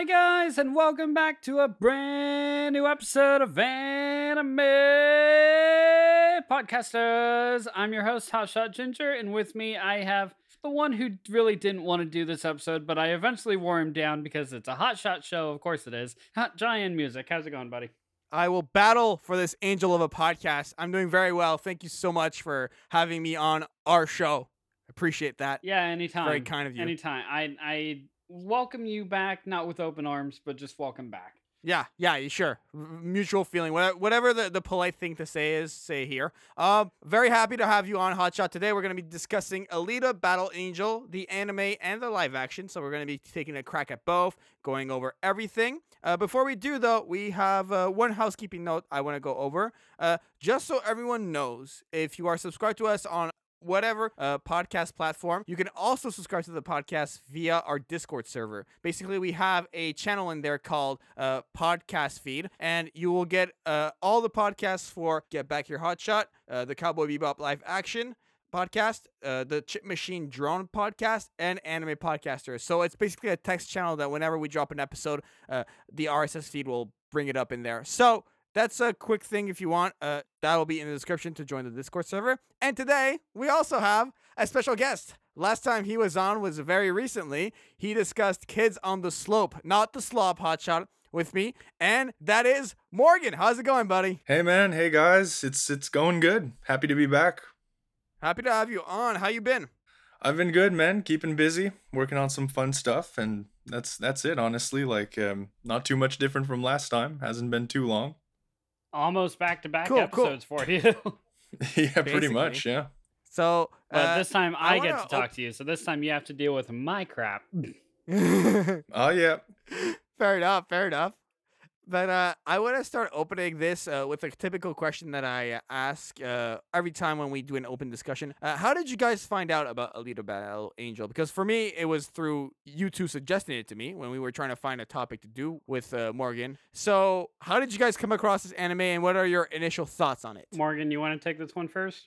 Hi, guys, and welcome back to a brand new episode of Anime Podcasters. I'm your host, Hotshot Ginger, and with me I have the one who really didn't want to do this episode, but I eventually wore him down because it's a Hotshot show. Of course it is. Hot Giant Music. How's it going, buddy? I will battle for this angel of a podcast. I'm doing very well. Thank you so much for having me on our show. Appreciate that. Yeah, anytime. Very kind of you. Anytime. I I welcome you back, not with open arms, but just welcome back. Yeah, yeah, sure. Mutual feeling. Whatever the, the polite thing to say is, say here. Um, very happy to have you on Hotshot today. We're going to be discussing Alita Battle Angel, the anime and the live action. So we're going to be taking a crack at both, going over everything. Uh, before we do, though, we have uh, one housekeeping note I want to go over. Uh, just so everyone knows, if you are subscribed to us on whatever uh, podcast platform. You can also subscribe to the podcast via our Discord server. Basically, we have a channel in there called uh, Podcast Feed, and you will get uh, all the podcasts for Get Back Your Hotshot, uh, the Cowboy Bebop live action podcast, uh, the Chip Machine Drone podcast, and Anime Podcasters. So it's basically a text channel that whenever we drop an episode, uh, the RSS feed will bring it up in there. So that's a quick thing if you want. Uh, that will be in the description to join the Discord server. And today, we also have a special guest. Last time he was on was very recently. He discussed Kids on the Slope, not the Slop Hotshot, with me, and that is Morgan. How's it going, buddy? Hey man, hey guys. It's it's going good. Happy to be back. Happy to have you on. How you been? I've been good, man. Keeping busy, working on some fun stuff, and that's that's it. Honestly, like um, not too much different from last time. Hasn't been too long almost back to back episodes cool. for you. yeah, pretty much. Yeah. So, but uh, this time I, I get to talk op- to you. So this time you have to deal with my crap. oh yeah. Fair enough. Fair enough. But uh, I want to start opening this uh, with a typical question that I uh, ask uh, every time when we do an open discussion. Uh, how did you guys find out about Alita Battle Angel? Because for me, it was through you two suggesting it to me when we were trying to find a topic to do with uh, Morgan. So, how did you guys come across this anime, and what are your initial thoughts on it? Morgan, you want to take this one first?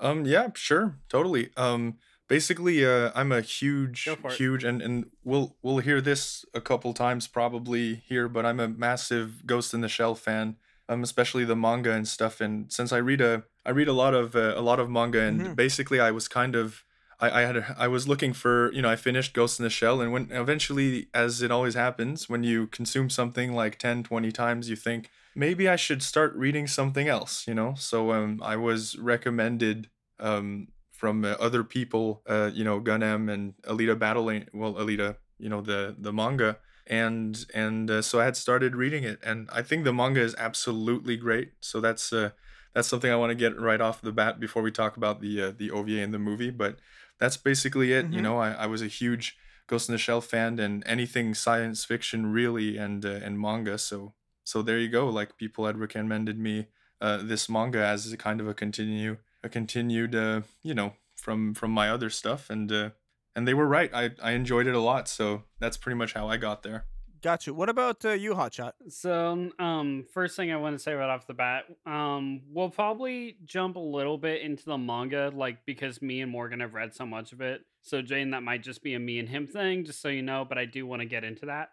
Um, yeah, sure, totally. Um, basically uh, i'm a huge huge and and we'll we'll hear this a couple times probably here but i'm a massive ghost in the shell fan um especially the manga and stuff. And since i read a i read a lot of uh, a lot of manga and mm-hmm. basically i was kind of I, I had a, I was looking for you know I finished Ghost in the Shell and when eventually as it always happens when you consume something like 10 20 times you think maybe I should start reading something else you know? So um I was recommended um from uh, other people, uh, you know, Gunnm and Alita battling, well, Alita, you know, the the manga, and and uh, so I had started reading it, and I think the manga is absolutely great. So that's uh, that's something I want to get right off the bat before we talk about the uh, the OVA and the movie. But that's basically it. Mm-hmm. You know, I, I was a huge Ghost in the Shell fan and anything science fiction really, and uh, and manga. So so there you go. Like people had recommended me uh, this manga as a kind of a continue a continued uh, you know from from my other stuff and uh, and they were right. I i enjoyed it a lot so that's pretty much how i got there. Got you what about uh, you hotshot? So um first thing i want to say right off the bat um we'll probably jump a little bit into the manga like because me and morgan have read so much of it. So jane that might just be a me and him thing just so you know but i do want to get into that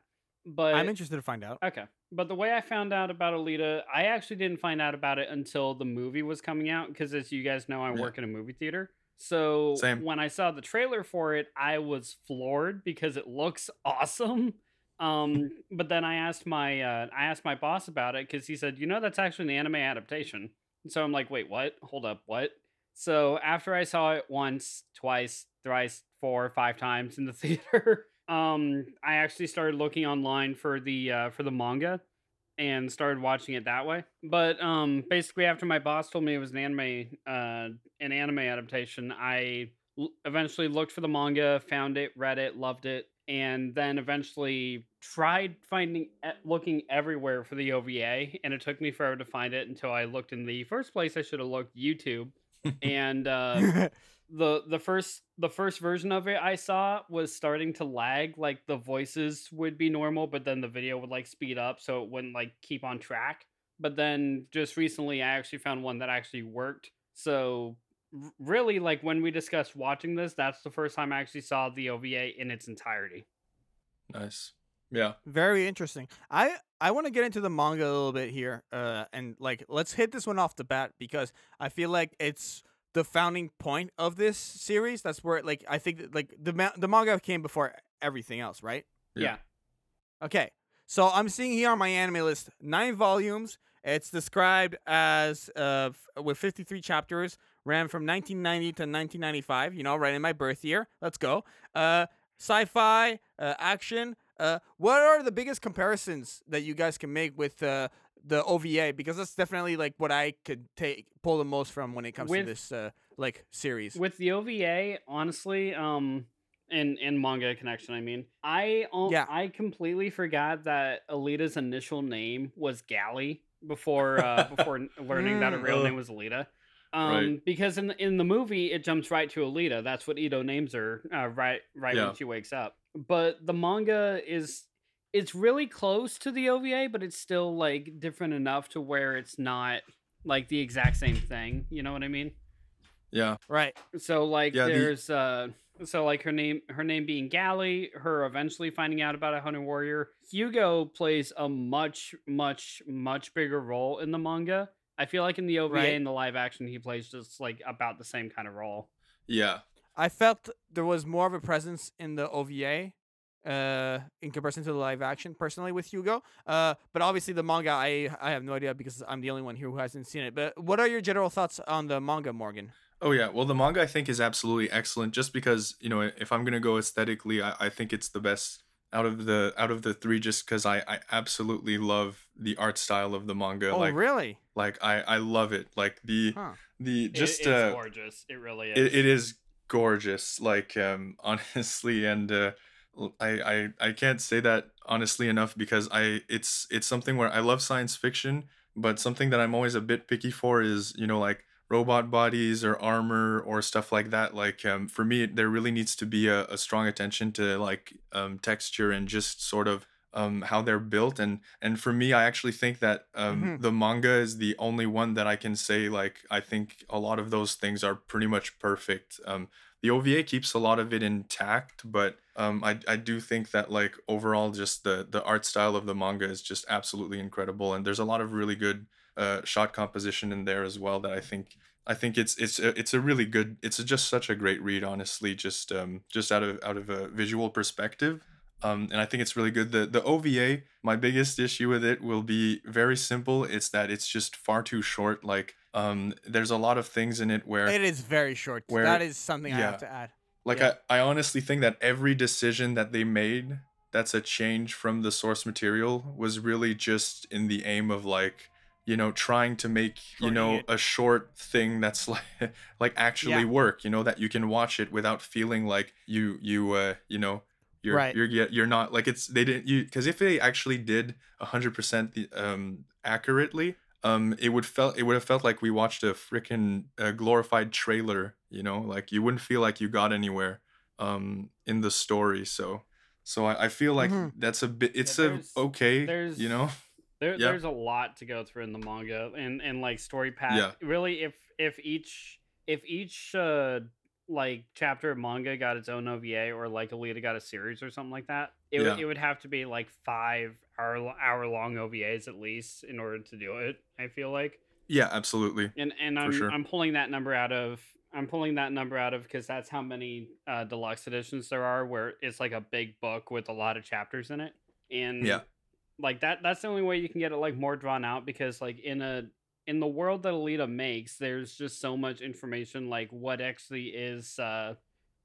but I'm interested to find out. Okay. But the way I found out about Alita, I actually didn't find out about it until the movie was coming out because as you guys know, I yeah. work in a movie theater. So Same. when I saw the trailer for it, I was floored because it looks awesome. Um, but then I asked my uh, I asked my boss about it because he said, you know, that's actually an anime adaptation. So I'm like, wait, what? Hold up, what? So after I saw it once, twice, thrice, four, five times in the theater, um, I actually started looking online for the uh, for the manga and started watching it that way. But um, basically, after my boss told me it was an anime uh, an anime adaptation, I l- eventually looked for the manga, found it, read it, loved it, and then eventually tried finding looking everywhere for the OVA, and it took me forever to find it until I looked in the first place. I should have looked YouTube, and uh, the the first the first version of it I saw was starting to lag. Like the voices would be normal, but then the video would like speed up, so it wouldn't like keep on track. But then just recently, I actually found one that actually worked. So really, like when we discussed watching this, that's the first time I actually saw the OVA in its entirety. Nice. Yeah. Very interesting. I I want to get into the manga a little bit here, uh, and like let's hit this one off the bat because I feel like it's the founding point of this series. That's where like I think like the ma- the manga came before everything else, right? Yeah. yeah. Okay. So I'm seeing here on my anime list nine volumes. It's described as uh with 53 chapters, ran from 1990 to 1995. You know, right in my birth year. Let's go. Uh, sci-fi, uh, action. Uh, what are the biggest comparisons that you guys can make with uh, the OVA? Because that's definitely like what I could take pull the most from when it comes with, to this uh, like series. With the OVA, honestly, um, in in manga connection, I mean, I um, yeah. I completely forgot that Alita's initial name was Gally before uh, before learning that her real name was Alita. Um, right. because in the, in the movie it jumps right to Alita. That's what Ido names her uh, right right yeah. when she wakes up. But the manga is it's really close to the OVA, but it's still like different enough to where it's not like the exact same thing. You know what I mean? Yeah. Right. So like yeah, there's the... uh so like her name her name being Gally, her eventually finding out about a hunter warrior. Hugo plays a much much much bigger role in the manga I feel like in the OVA right. and the live action, he plays just like about the same kind of role. Yeah. I felt there was more of a presence in the OVA uh, in comparison to the live action, personally, with Hugo. Uh, but obviously, the manga, I I have no idea because I'm the only one here who hasn't seen it. But what are your general thoughts on the manga, Morgan? Oh yeah, well the manga I think is absolutely excellent. Just because you know, if I'm gonna go aesthetically, I, I think it's the best out of the out of the three just because I, I absolutely love the art style of the manga oh like really like i i love it like the huh. the just it, uh gorgeous it really is it, it is gorgeous like um honestly and uh I, I i can't say that honestly enough because i it's it's something where i love science fiction but something that i'm always a bit picky for is you know like robot bodies or armor or stuff like that. Like um, for me there really needs to be a, a strong attention to like um, texture and just sort of um, how they're built. And and for me i actually think that um, mm-hmm. the manga is the only one that i can say like i think a lot of those things are pretty much perfect. Um, the ova keeps a lot of it intact but um, I, I do think that like overall just the the art style of the manga is just absolutely incredible and there's a lot of really good uh, shot composition in there as well that I think I think it's it's a, it's a really good it's a, just such a great read honestly just um just out of out of a visual perspective um and I think it's really good. The the OVA my biggest issue with it will be very simple. It's that it's just far too short like um there's a lot of things in it where it is very short where, that is something yeah, I have to add like yeah. I I honestly think that every decision that they made that's a change from the source material was really just in the aim of like you know trying to make you know it. a short thing that's like like actually yeah. work you know that you can watch it without feeling like you you uh you know you're right. you're you're not like it's they didn't you because if they actually did 100% um accurately um it would felt it would have felt like we watched a freaking uh, glorified trailer you know like you wouldn't feel like you got anywhere um in the story so so i, I feel like mm-hmm. that's a bit it's yeah, a okay There's you know there, yep. There's a lot to go through in the manga and, and like story path. Yeah. Really, if if each if each uh like chapter of manga got its own OVA or like Alita got a series or something like that, it yeah. would it would have to be like five hour hour long OVAs at least in order to do it. I feel like. Yeah, absolutely. And and I'm sure. I'm pulling that number out of I'm pulling that number out of because that's how many uh, deluxe editions there are where it's like a big book with a lot of chapters in it. And yeah like that that's the only way you can get it like more drawn out because like in a in the world that Alita makes, there's just so much information like what actually is uh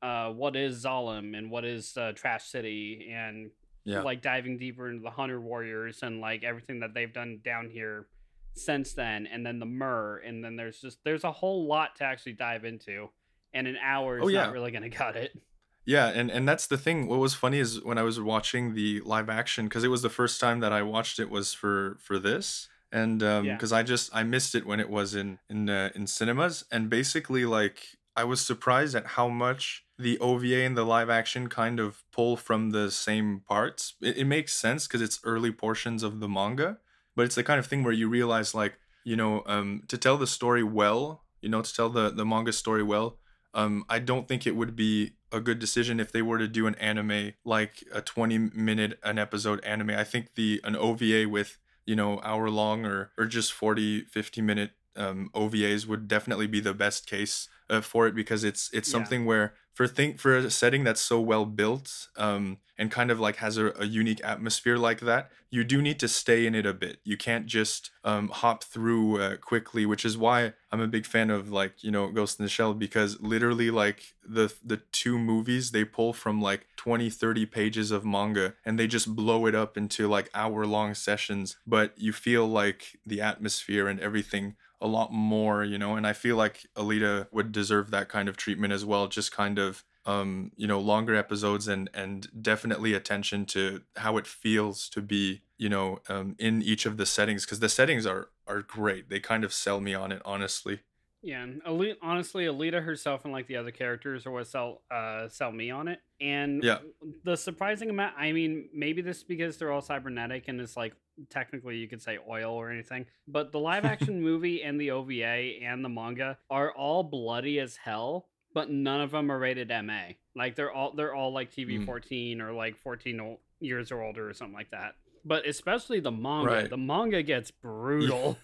uh what is Zalem and what is uh, Trash City and yeah. like diving deeper into the Hunter Warriors and like everything that they've done down here since then and then the Mer and then there's just there's a whole lot to actually dive into and an hour is oh, yeah. not really gonna cut it. Yeah, and and that's the thing. What was funny is when I was watching the live action because it was the first time that I watched it was for for this, and um because yeah. I just I missed it when it was in in uh, in cinemas, and basically like I was surprised at how much the OVA and the live action kind of pull from the same parts. It, it makes sense because it's early portions of the manga, but it's the kind of thing where you realize like you know um to tell the story well, you know to tell the the manga story well, um I don't think it would be a good decision if they were to do an anime like a 20 minute an episode anime. I think the an OVA with you know hour long or or just 40 50 minute um, OVAs would definitely be the best case uh, for it because it's it's yeah. something where for think for a setting that's so well built um, and kind of like has a, a, unique atmosphere like that, you do need to stay in it a bit. You can't just um, hop through uh, quickly, which is why I'm a big fan of like you know Ghost in the Shell because literally like the the two movies they pull from like 20 30 pages of manga and they just blow it up into like hour long sessions, but you feel like the atmosphere and everything a lot more, you know, and I feel like Alita would deserve that kind of treatment as well, just kind of um, you know, longer episodes and and definitely attention to how it feels to be, you know, um, in each of the settings because the settings are are great. They kind of sell me on it, honestly. Yeah, and Alita, honestly, Alita herself and like the other characters are what sell uh sell me on it. And yeah, the surprising amount. I mean, maybe this is because they're all cybernetic and it's like technically you could say oil or anything. But the live action movie and the OVA and the manga are all bloody as hell, but none of them are rated MA. Like they're all they're all like TV mm. 14 or like 14 years or older or something like that. But especially the manga, right. the manga gets brutal.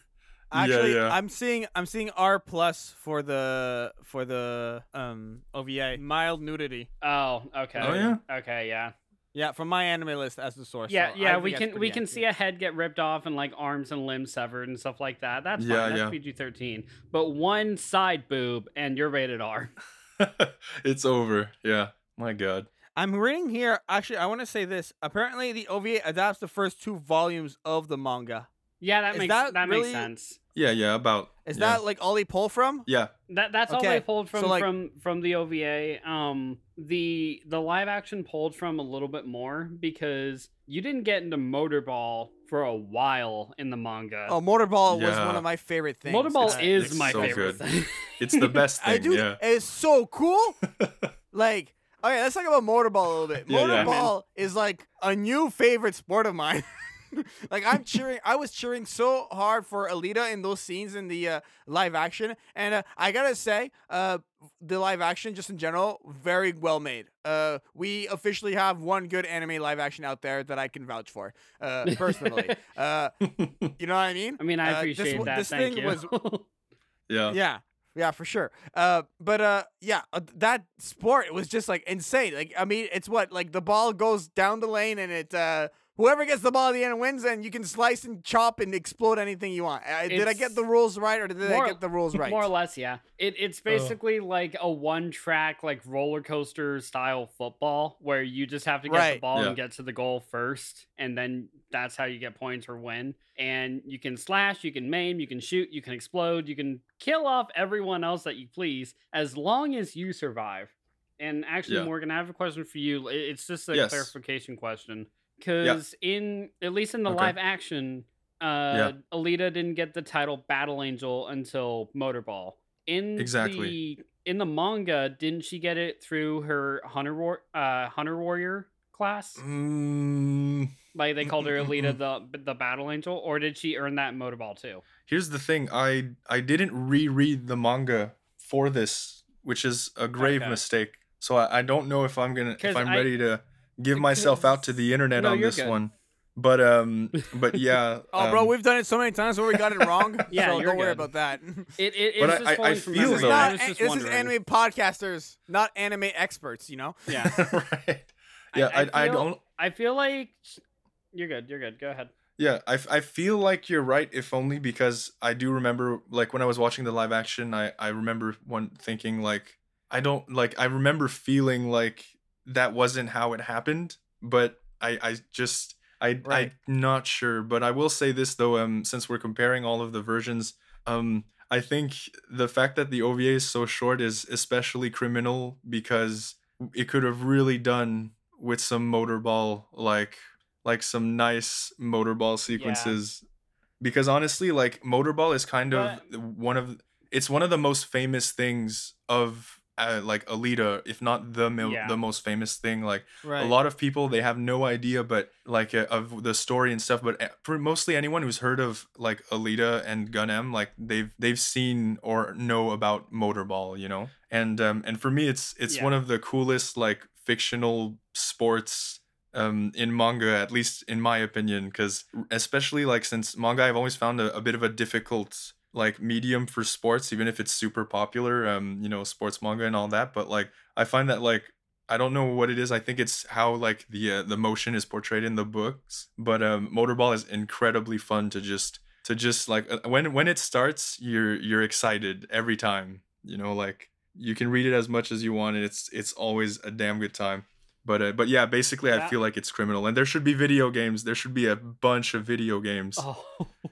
Actually, yeah, yeah. I'm seeing I'm seeing R plus for the for the um OVA mild nudity. Oh, okay. Oh yeah. Okay, yeah. Yeah, from my anime list as the source. Yeah, so yeah, we can we can see a head get ripped off and like arms and limbs severed and stuff like that. That's yeah, fine. That's yeah. PG thirteen. But one side boob and you're rated R. it's over. Yeah. My God. I'm reading here. Actually, I want to say this. Apparently, the OVA adapts the first two volumes of the manga. Yeah, that Is makes that, that really, makes sense. Yeah, yeah, about. Is yeah. that like all they pull from? Yeah. That that's okay. all they pulled from so, like, from from the OVA. Um, the the live action pulled from a little bit more because you didn't get into Motorball for a while in the manga. Oh, Motorball yeah. was one of my favorite things. Motorball uh, is my so favorite good. thing. it's the best thing. I do. Yeah. It's so cool. like, okay, let's talk about Motorball a little bit. Yeah, Motorball is like a new favorite sport of mine. like I'm cheering. I was cheering so hard for Alita in those scenes in the uh, live action, and uh, I gotta say, uh, the live action just in general, very well made. Uh, we officially have one good anime live action out there that I can vouch for, uh, personally. uh, you know what I mean? I mean, I uh, appreciate this, that. This Thank thing you. was. yeah. Yeah. Yeah, for sure. Uh, but uh, yeah, uh, that sport was just like insane. Like, I mean, it's what like the ball goes down the lane and it uh whoever gets the ball at the end wins, and you can slice and chop and explode anything you want. Uh, did I get the rules right, or did more, I get the rules right? More or less, yeah. It, it's basically like a one-track, like roller coaster style football, where you just have to get right. the ball yeah. and get to the goal first, and then that's how you get points or win. And you can slash, you can maim, you can shoot, you can explode, you can kill off everyone else that you please, as long as you survive. And actually, yeah. Morgan, I have a question for you. It's just a yes. clarification question because in at least in the okay. live action, uh, yeah. Alita didn't get the title Battle Angel until Motorball. In exactly the, in the manga, didn't she get it through her Hunter War uh, Hunter Warrior class? Mm. Like they called her Alita the the Battle Angel, or did she earn that in Motorball too? Here's the thing: I I didn't reread the manga for this, which is a grave okay. mistake. So I, I don't know if I'm gonna if I'm I, ready to give myself out to the internet no, on this good. one. But um, but yeah. oh, um, bro, we've done it so many times where we got it wrong. yeah, so don't good. worry about that. It, it it's but just I, I feel this, is, not, this is anime podcasters, not anime experts. You know. Yeah. right. Yeah, I, I, feel, I don't. I feel like you're good. You're good. Go ahead. Yeah, I, I feel like you're right, if only because I do remember, like, when I was watching the live action, I, I remember one thinking, like, I don't, like, I remember feeling like that wasn't how it happened, but I I just I right. I'm not sure, but I will say this though um since we're comparing all of the versions um I think the fact that the OVA is so short is especially criminal because it could have really done with some motorball like like some nice motorball sequences yeah. because honestly like motorball is kind of one of it's one of the most famous things of uh, like Alita, if not the mil- Yeah. the most famous thing. Like Right. a lot of people, they have no idea, but like uh, of the story and stuff. But uh, for mostly anyone who's heard of like Alita and Gunnm, like they've they've seen or know about Motorball, you know. And um and for me, it's it's Yeah. one of the coolest like fictional sports um in manga at least in my opinion because especially like since manga i've always found a, a bit of a difficult like medium for sports even if it's super popular um you know sports manga and all that but like i find that like i don't know what it is i think it's how like the uh, the motion is portrayed in the books but um motorball is incredibly fun to just to just like uh, when when it starts you're you're excited every time you know like you can read it as much as you want and it's it's always a damn good time but uh, but yeah basically i feel like it's criminal and there should be video games there should be a bunch of video games Oh.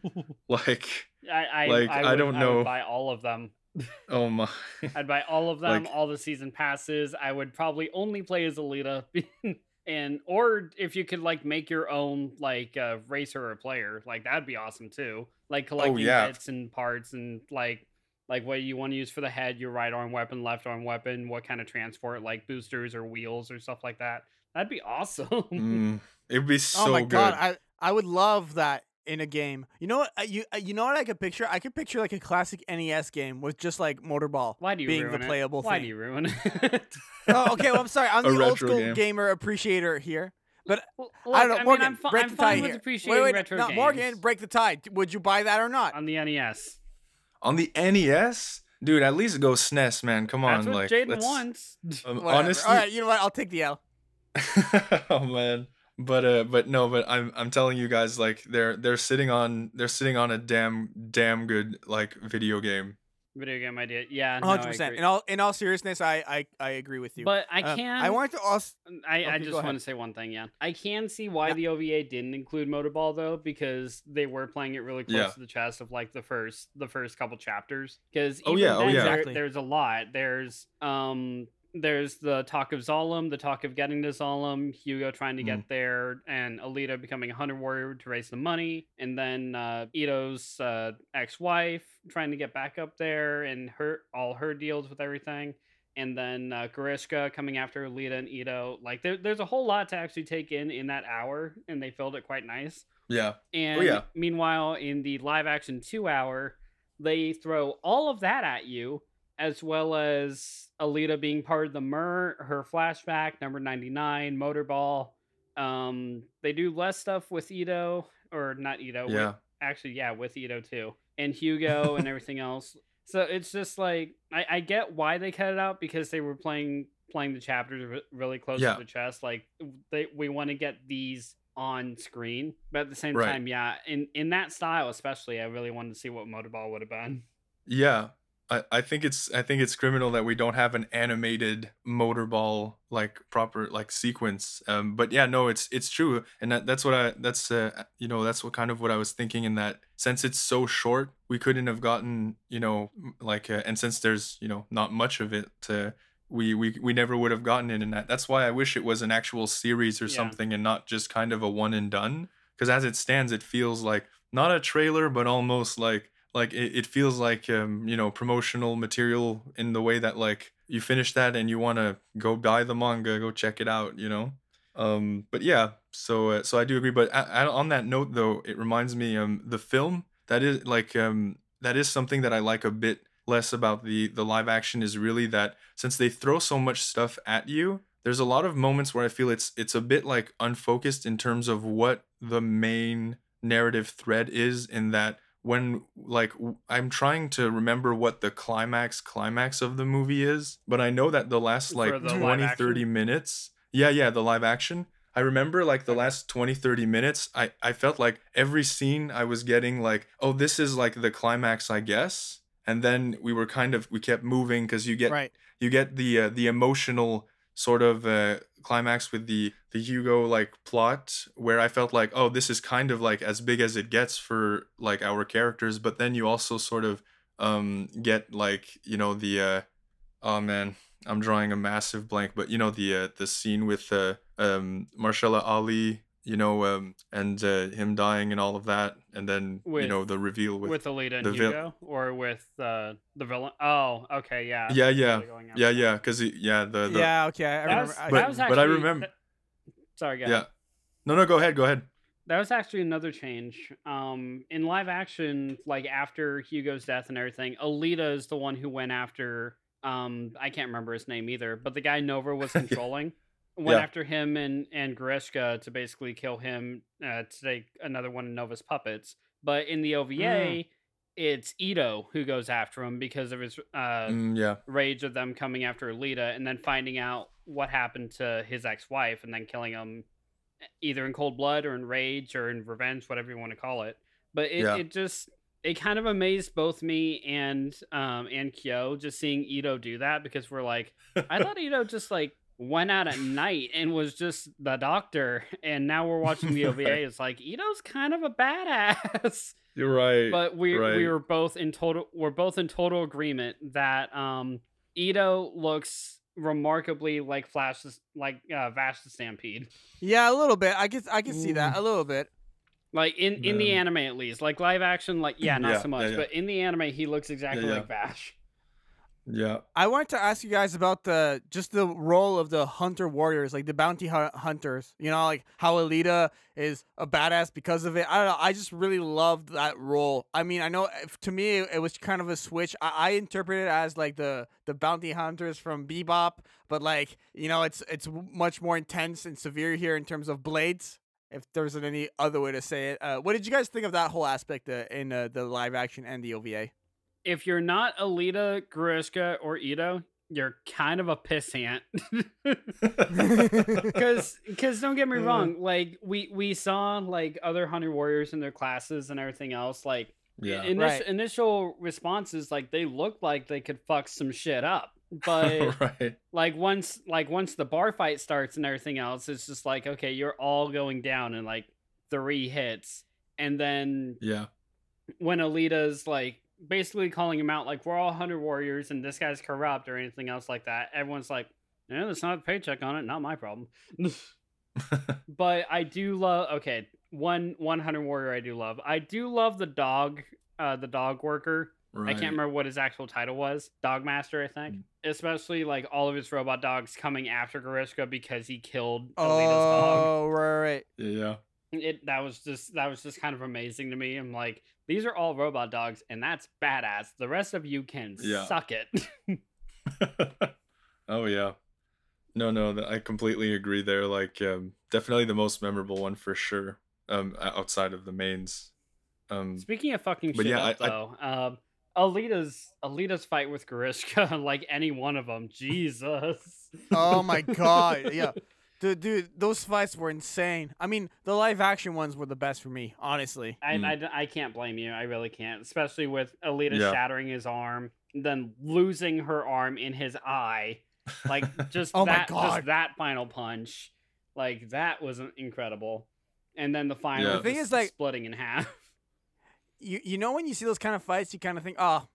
like I, I, Like, I, I don't I know. would buy all of them. oh my I'd buy all of them, Like- all the season passes. I would probably only play as Alita, and or if you could like make your own like uh, racer or player, like that'd be awesome too. Like collecting Oh, yeah. bits and parts and like like what you want to use for the head, your right arm weapon, left arm weapon, what kind of transport, like boosters or wheels or stuff like that. That'd be awesome. Mm, it'd be so oh my good god, I I would love that in a game. You know what? uh, You uh, you know what I could picture? I could picture like a classic NES game with just like Motorball. Why do you being ruin the it? playable Why thing. do you ruin it? oh, okay. Well, I'm sorry. I'm A the old school game. gamer appreciator here. But Well, I don't know, look, Morgan. mean, I'm, fi- break I'm the fine tie with here. appreciating Wait, wait, retro no, games Morgan, break the tie. Would you buy that or not? on the NES. on the nes dude at least go snes man come That's on what like Jaden let's- wants. um, honestly All right. You know what? I'll take the L. oh man but uh but no but i'm i'm telling you guys like they're they're sitting on they're sitting on a damn damn good like video game Video game idea, yeah, 100. I percent agree. In all in all seriousness, I I, I agree with you. But I Um, can. I wanted to also. I, I just want to say one thing. Yeah, I can see why Yeah. the OVA didn't include Motorball though, because they were playing it really close Yeah. to the chest of like the first the first couple chapters. Because Oh, yeah, oh, yeah. Exactly. there's a lot. There's um there's the talk of Zalem, the talk of getting to Zalem, Hugo trying to Mm. get there, and Alita becoming a hunter warrior to raise the money, and then uh, Ido's uh, ex-wife trying to get back up there, and her all her deals with everything and then uh, Garishka coming after Alita and Ido. Like there, there's a whole lot to actually take in in that hour, and they filled it quite nice. yeah And yeah. meanwhile, in the live action two hour, they throw all of that at you, as well as Alita being part of the Mer, her flashback, number 99, Motorball. Um, they do less stuff with Ido, or not Ido. with- yeah actually, yeah, with Ido too, and Hugo and everything else. So it's just like I, I get why they cut it out because they were playing playing the chapters really close Yeah. to the chest. Like they we want to get these on screen, but at the same Right. time, yeah, in in that style especially, I really wanted to see what Motorball would have been. Yeah. I, I think it's I think it's criminal that we don't have an animated motorball like proper like sequence. Um but yeah, no, it's it's true. And that, that's what I that's uh you know, that's what kind of what I was thinking in that since it's so short, we couldn't have gotten, you know, like uh, and since there's, you know, not much of it to we we we never would have gotten it in that. That's why I wish it was an actual series or Yeah. something and not just kind of a one and done because as it stands it feels like not a trailer but almost like like it, it feels like um you know promotional material in the way that like you finish that and you want to go buy the manga go check it out you know? Um but yeah so uh, so i do agree but on that note though it reminds me um the film that is like um that is something that i like a bit less about the the live action is really that since they throw so much stuff at you there's a lot of moments where i feel it's it's a bit like unfocused in terms of what the main narrative thread is in that when like I'm trying to remember what the climax climax of the movie is but i know that the last For like the 20 30 minutes yeah yeah the live action. I remember like the last 20 30 minutes i i felt like every scene i was getting like oh this is like the climax i guess and then we were kind of we kept moving because you get right. you get the uh, the emotional sort of uh, climax with the the Hugo like plot where I felt like oh this is kind of like as big as it gets for like our characters but then you also sort of um get like you know the uh oh man I'm drawing a massive blank but you know the uh, the scene with uh, um Mahershala Ali you know, um, and uh, him dying and all of that, and then with, you know the reveal with with Alita and Hugo, or with uh, the villain. Oh, okay, yeah, yeah, yeah, yeah, yeah, because yeah, the, the yeah, okay, I remember. That was, but, that was actually, but I remember. sorry, guys. Yeah, no, no, go ahead, go ahead. That was actually another change. Um, in live action, like after Hugo's death and everything, Alita is the one who went after. Um, I can't remember his name either, but the guy Nova was controlling went yeah. after him and and Grishka to basically kill him uh, to take another one of Nova's puppets. But in the OVA, mm. it's Ido who goes after him because of his uh, mm, yeah. rage of them coming after Alita and then finding out what happened to his ex-wife and then killing him either in cold blood or in rage or in revenge, whatever you want to call it. But it, yeah. it just it kind of amazed both me and um and Kyo just seeing Ido do that because we're like I thought Ido just like went out at night and was just the doctor and now we're watching the OVA right. it's like Ido's kind of a badass. You're right but we right. we were both in total we're both in total agreement that um Ido looks remarkably like Flash like uh Vash the Stampede. Yeah a little bit. I can I can see that a little bit. Like in in the anime at least. Like live action like yeah not yeah, so much yeah, yeah. but in the anime he looks exactly like Vash yeah. I wanted to ask you guys about the just the role of the hunter warriors, like the bounty hunters. You know, like how Alita is a badass because of it. I don't know. I just really loved that role. I mean, I know to me it was kind of a switch. I, I interpret it as like the the bounty hunters from Bebop, but like you know, it's it's much more intense and severe here in terms of blades. If there's any other way to say it, uh, what did you guys think of that whole aspect uh, in uh, the live action and the OVA? If you're not Alita, Grishka, or Ido, you're kind of a pissant. Because, because don't get me wrong, like we we saw like other hunter warriors in their classes and everything else, like yeah, initial, right. initial responses, like they looked like they could fuck some shit up. But right. like once like once the bar fight starts and everything else, it's just like okay, you're all going down in like three hits, and then yeah, when Alita's like basically calling him out like we're all hunter warriors and this guy's corrupt or anything else like that. Everyone's like, yeah, there's not a paycheck on it, not my problem. but I do love okay, one one hunter warrior I do love. I do love the dog, uh the dog worker. Right. I can't remember what his actual title was. Dog master, I think. Mm. Especially like all of his robot dogs coming after Grishka because he killed Alita's oh, dog. Oh, right, right. Yeah. It that was just that was just kind of amazing to me. I'm like, these are all robot dogs, and that's badass. The rest of you can yeah. suck it. oh yeah. No, no, I completely agree there. Like, um, definitely the most memorable one for sure. Um, outside of the mains. Um, Speaking of fucking shit yeah, up, I, though, I, um, Alita's Alita's fight with Grishka, like any one of them, Jesus. oh my god, yeah. Dude, dude, those fights were insane. I mean, the live action ones were the best for me, honestly. I, mm. I, I, can't blame you. I really can't. Especially with Alita yeah. shattering his arm, then losing her arm in his eye. Like, just, oh that, just that final punch. Like, that was incredible. And then the final yeah. the thing is, like, splitting in half. You, you know, when you see those kind of fights, you kind of think, oh,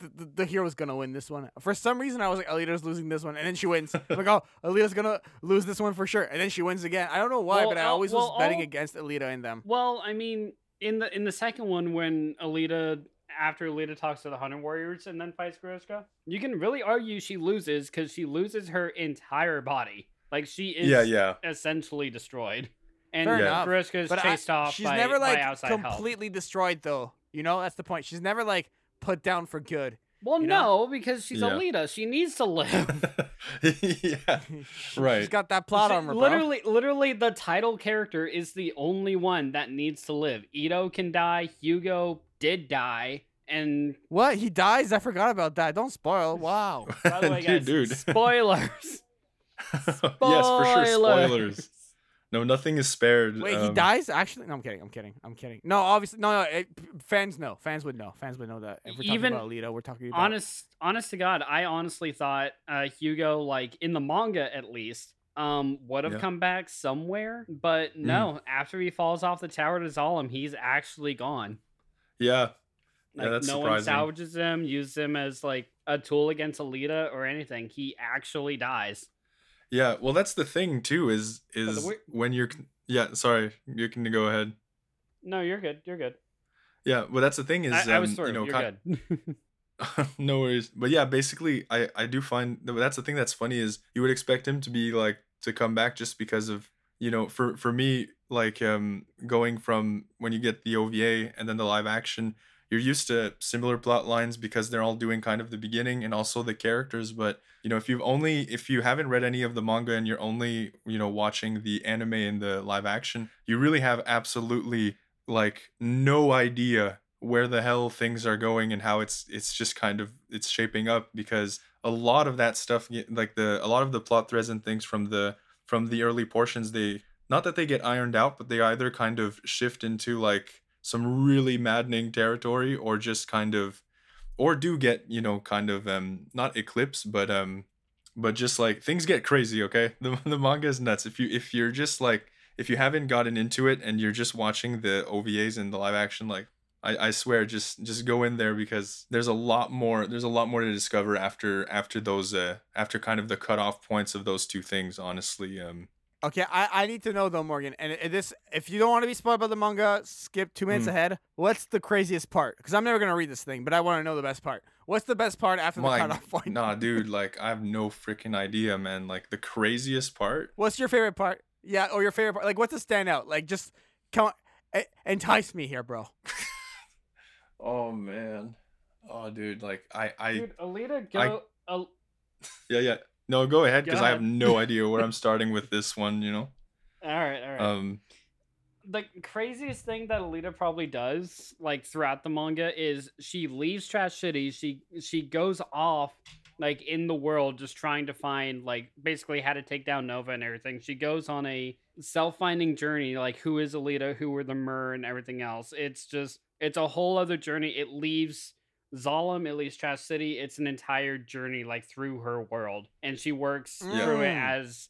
the, the hero's gonna win this one. For some reason, I was like, Alita's losing this one, and then she wins. I'm like, oh, Alita's gonna lose this one for sure, and then she wins again. I don't know why, well, but I uh, always well, was betting all, against Alita in them. Well, I mean, in the in the second one, when Alita after Alita talks to the Hunter Warriors and then fights Grishka, you can really argue she loses because she loses her entire body. Like she is yeah, yeah. essentially destroyed. And Fair yeah. Grishka's but chased I, off. She's by, never like completely help. destroyed though. You know, that's the point. She's never like put down for good. Well, no, know? because she's yeah. Alita. She needs to live. yeah, right. She's got that plot armor. Literally, bro. literally, the title character is the only one that needs to live. Ido can die. Hugo did die. And what he dies? I forgot about that. Don't spoil. Wow. By the way, guys, dude, dude. spoilers. spoilers. yes, for sure. Spoilers. No, nothing is spared. Wait, um, he dies? Actually, no. I'm kidding. I'm kidding. I'm kidding. No, obviously, no, no. It, fans know. Fans would know. Fans would know that. If we're talking Even, about Alita, we're talking about. Honest, honest to God, I honestly thought uh, Hugo, like in the manga at least, um, would have yeah. come back somewhere. But mm. no, mm. after he falls off the tower to Zalem, he's actually gone. Yeah. Like yeah, that's no surprising. one salvages him, uses him as like a tool against Alita or anything. He actually dies. Yeah, well, that's the thing too. Is is when you're Yeah, sorry. You can go ahead. No, you're good. You're good. Yeah, well, that's the thing is, I, um, I was sort you know, you're kind, good. no worries. But yeah, basically, I I do find that's the thing that's funny is you would expect him to be like to come back just because of you know for for me like um going from when you get the OVA and then the live action you're used to similar plot lines because they're all doing kind of the beginning and also the characters but you know if you've only if you haven't read any of the manga and you're only you know watching the anime and the live action you really have absolutely like no idea where the hell things are going and how it's it's just kind of it's shaping up because a lot of that stuff like the a lot of the plot threads and things from the from the early portions they not that they get ironed out but they either kind of shift into like some really maddening territory or just kind of or do get you know kind of um not eclipse but um but just like things get crazy okay? The, the manga is nuts. If you if you're just like if you haven't gotten into it and you're just watching the ovas and the live action like I, I swear just just go in there because there's a lot more there's a lot more to discover after after those uh after kind of the cutoff points of those two things honestly um okay i i need to know though morgan and this if you don't want to be spoiled by the manga skip two minutes mm. ahead. What's the craziest part? Because i'm never gonna read this thing but i want to know the best part. What's the best part after My, the cutoff point? Nah dude like i have no freaking idea man. Like the craziest part? What's your favorite part? Yeah or your favorite part? Like what's the standout? Like just come on, entice me here bro. Oh man. Oh dude, like I I Dude, Alita go I, Al- Yeah, yeah. No, go ahead because I have no idea where I'm starting with this one, you know. All right, all right. Um the craziest thing that Alita probably does, like throughout the manga, is she leaves Trash City. She she goes off like in the world, just trying to find like basically how to take down Nova and everything. She goes on a self-finding journey, like who is Alita, who are the Mer, and everything else. It's just it's a whole other journey. It leaves Zalem, at least Trash City. It's an entire journey like through her world, and she works yeah. through it as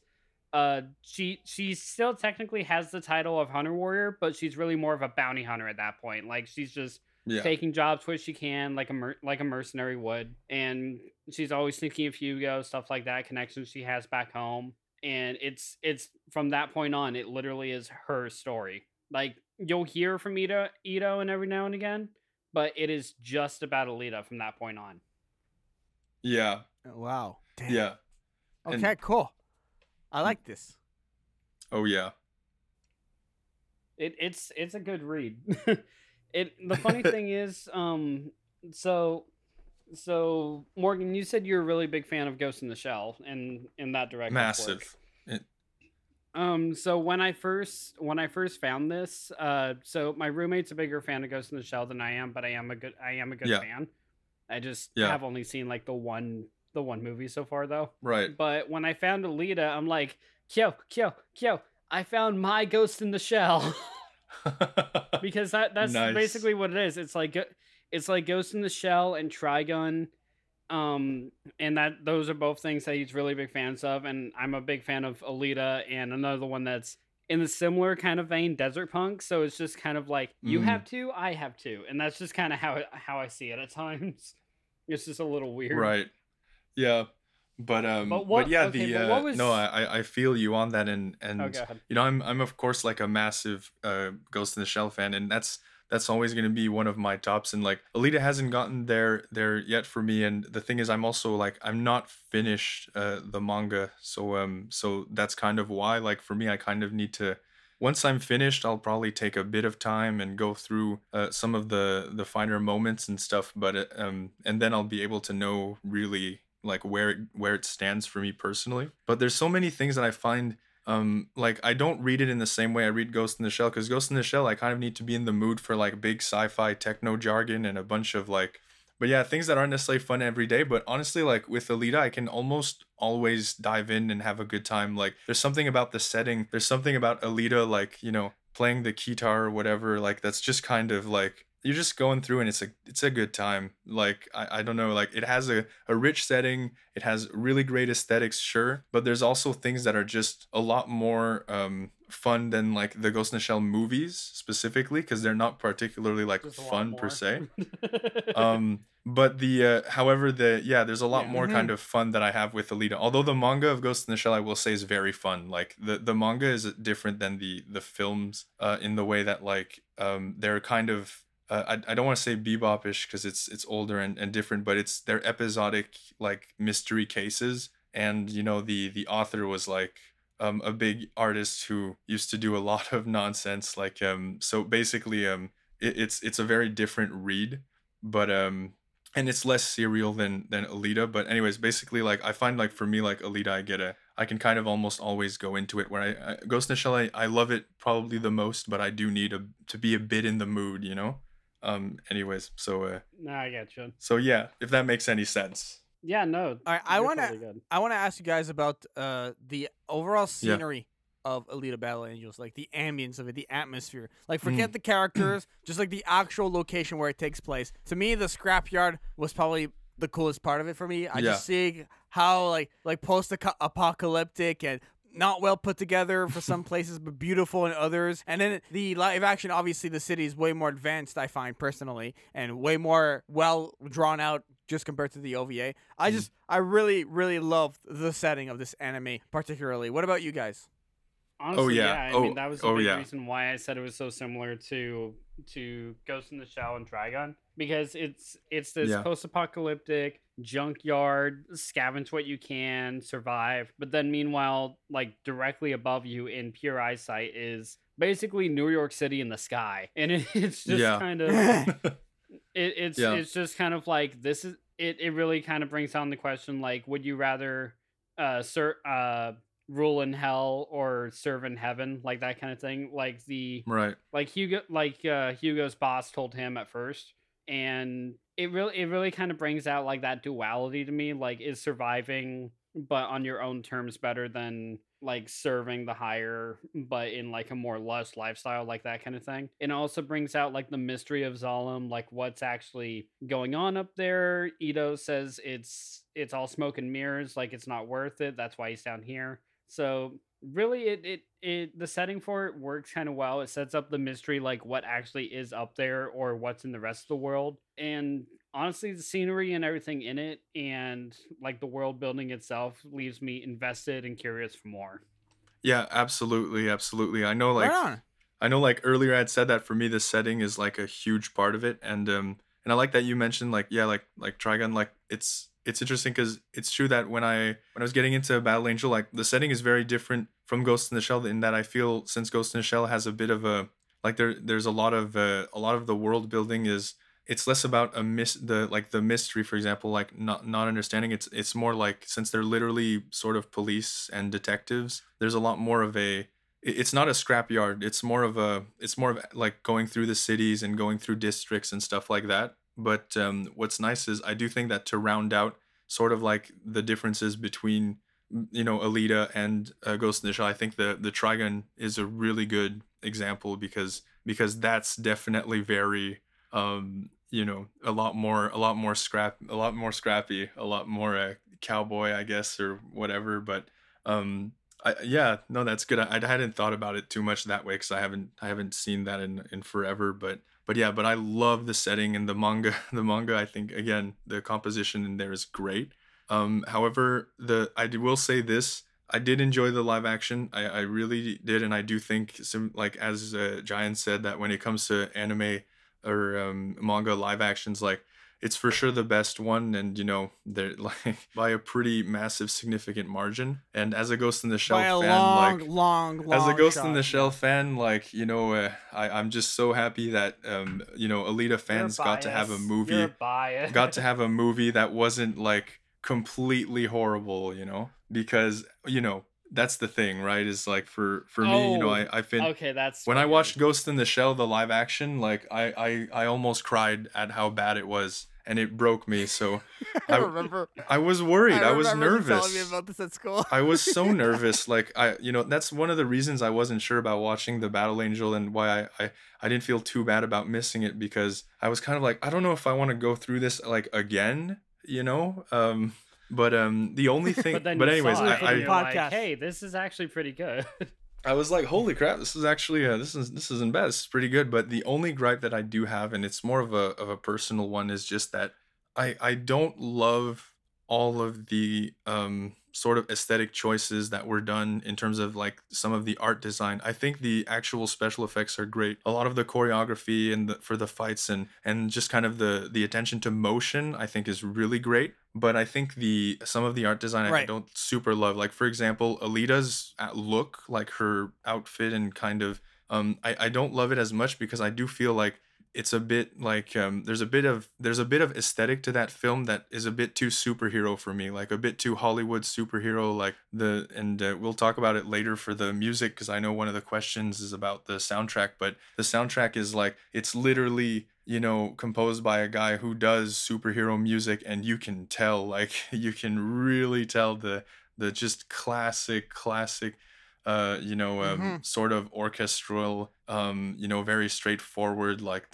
uh she she still technically has the title of hunter warrior but she's really more of a bounty hunter at that point like she's just yeah. taking jobs where she can like a mer- like a mercenary would and she's always thinking of hugo stuff like that connections she has back home and it's it's from that point on it literally is her story like you'll hear from Ido, Ido and every now and again, but it is just about Alita from that point on. Yeah. Oh, wow. Damn. Yeah. Okay, and, cool. I like this. Oh yeah. It it's it's a good read. it the funny thing is, um, so so Morgan, you said you're a really big fan of Ghost in the Shell, and in that direction. Massive. It, um, so when I first when I first found this, uh, so my roommate's a bigger fan of Ghost in the Shell than I am, but I am a good I am a good yeah. fan. I just yeah. have only seen like the one the one movie so far though. Right. But when I found Alita, I'm like, Kyo, Kyo, Kyo, I found my Ghost in the Shell. because that that's nice. basically what it is. It's like it's like Ghost in the Shell and Trigun um, and that those are both things that he's really big fans of, and I'm a big fan of Alita, and another one that's in the similar kind of vein, Desert Punk. So it's just kind of like you mm. have to, I have to, and that's just kind of how how I see it at times. It's just a little weird, right? Yeah, but um, but, what, but yeah, okay, the but uh, was... no, I I feel you on that, and and oh, you know, I'm I'm of course like a massive uh Ghost in the Shell fan, and that's that's always going to be one of my tops and like Alita hasn't gotten there there yet for me and the thing is I'm also like I'm not finished uh, the manga. So um so that's kind of why like for me I kind of need to once I'm finished I'll probably take a bit of time and go through uh, some of the the finer moments and stuff but uh, um and then I'll be able to know really like where it, where it stands for me personally but there's so many things that I find um like i don't read it in the same way i read ghost in the shell because ghost in the shell i kind of need to be in the mood for like big sci-fi techno jargon and a bunch of like but yeah things that aren't necessarily fun every day but honestly like with alita i can almost always dive in and have a good time. Like there's something about the setting there's something about alita like you know playing the guitar or whatever like that's just kind of like you're just going through and it's a it's a good time. Like i, I don't know like it has a, a rich setting it has really great aesthetics sure but there's also things that are just a lot more um fun than like the ghost in the shell movies specifically because they're not particularly like fun per se. Um but the uh, however the yeah there's a lot yeah. more mm-hmm. kind of fun that i have with alita. Although the manga of ghost in the shell i will say is very fun. Like the the manga is different than the the films uh in the way that like um they're kind of uh, I, I don't want to say bebopish because it's it's older and, and different but it's they're episodic like mystery cases and you know the the author was like um, a big artist who used to do a lot of nonsense like um so basically um it, it's it's a very different read but um and it's less serial than than Alita. But anyways, basically like I find like for me like Alita, I get a I can kind of almost always go into it where I, I Ghost in the Shell I, I love it probably the most, but I do need a to be a bit in the mood, you know. Um. Anyways, so uh. Nah, I get you. So yeah, if that makes any sense. Yeah. No. All right. I want to. Totally I want to ask you guys about uh the overall scenery of Alita Battle Angels, like the ambience of it, the atmosphere. Like forget mm. the characters, just like the actual location where it takes place. To me, the scrapyard was probably the coolest part of it for me. I yeah. just see how like like post apocalyptic and not well put together for some places, but beautiful in others. And then the live action, obviously, the city is way more advanced, I find personally, and way more well drawn out just compared to the OVA. I mm. just, I really, really love the setting of this anime, particularly. What about you guys? Oh, Honestly, oh yeah, yeah. I oh, mean that was the oh, big yeah. reason why I said it was so similar to to Ghost in the Shell and Trigun because it's it's this yeah. post-apocalyptic junkyard, scavenge what you can, survive. But then meanwhile, like directly above you in pure eyesight is basically New York City in the sky, and it, it's just yeah. kind of it, it's it's just kind of like this is it. It really kind of brings down the question like, would you rather uh sir uh rule in hell or serve in heaven, like that kind of thing. Like the right, like Hugo, like uh, Hugo's boss told him at first, and it really, it really kind of brings out like that duality to me. Like, is surviving but on your own terms better than like serving the higher but in like a more lust lifestyle like that kind of thing it also brings out like the mystery of Zalem like what's actually going on up there Ido says it's it's all smoke and mirrors like it's not worth it that's why he's down here so really it it, it the setting for it works kind of well. It sets up the mystery like what actually is up there or what's in the rest of the world. And honestly the scenery and everything in it and like the world building itself leaves me invested and curious for more. Yeah, absolutely, absolutely. I know like right I know like earlier I'd said that for me the setting is like a huge part of it and um and I like that you mentioned like yeah like like Trigun like it's it's interesting because it's true that when I when I was getting into Battle Angel, like the setting is very different from Ghost in the Shell in that I feel since Ghost in the Shell has a bit of a like there there's a lot of uh, a lot of the world building is it's less about a miss the like the mystery for example like not not understanding. It's it's more like since they're literally sort of police and detectives there's a lot more of a it's not a scrapyard. It's more of a it's more of like going through the cities and going through districts and stuff like that but um, what's nice is I do think that to round out sort of like the differences between you know Alita and uh, Ghost in the Shell, I think the the Trigun is a really good example because because that's definitely very um you know a lot more a lot more scrap a lot more scrappy a lot more uh, cowboy I guess or whatever. But um I, yeah no that's good. I, I hadn't thought about it too much that way because I haven't I haven't seen that in in forever. But but yeah, but I love the setting and the manga. The manga, I think, again, the composition in there is great. Um, however, the I will say this: I did enjoy the live action. I, I really did, and I do think some like as uh, Giant said that when it comes to anime or um, manga live actions, like it's for sure the best one and you know they're like by a pretty massive significant margin. And as a ghost in the shell fan long, like long, long as a ghost shot, in the shell fan like you know uh, I, i'm just so happy that um you know alita fans got to have a movie got to have a movie that wasn't like completely horrible you know? Because you know that's the thing, right? Is like for for oh, me, you know, oh, I I've been okay. That's when I watched Ghost in the Shell, the live action, like I I I almost cried at how bad it was and it broke me. So I, I remember I was worried. I, I was nervous. Telling me about this at school. I was so nervous. Like I, you know, that's one of the reasons I wasn't sure about watching the Battle Angel and why I, I, I didn't feel too bad about missing it because I was kind of like, I don't know if I want to go through this like again. You know, um, but um, the only thing. but, but anyways, I, I like, hey, this is actually pretty good. I was like, "Holy crap! This is actually uh, this is this isn't bad. This is pretty good." But the only gripe that I do have, and it's more of a of a personal one, is just that I I don't love all of the um sort of aesthetic choices that were done in terms of like some of the art design. I think the actual special effects are great. A lot of the choreography and the, for the fights and and just kind of the the attention to motion I think is really great. But I think the some of the art design I don't super love. Like for example, Alita's uh, look, like her outfit and kind of um I, I don't love it as much because I do feel like it's a bit like um, there's a bit of there's a bit of aesthetic to that film that is a bit too superhero for me like a bit too hollywood superhero like the and uh, we'll talk about it later for the music because i know one of the questions is about the soundtrack but the soundtrack is like it's literally you know composed by a guy who does superhero music and you can tell like you can really tell the the just classic classic uh you know um, mm-hmm. sort of orchestral um, you know, very straightforward, like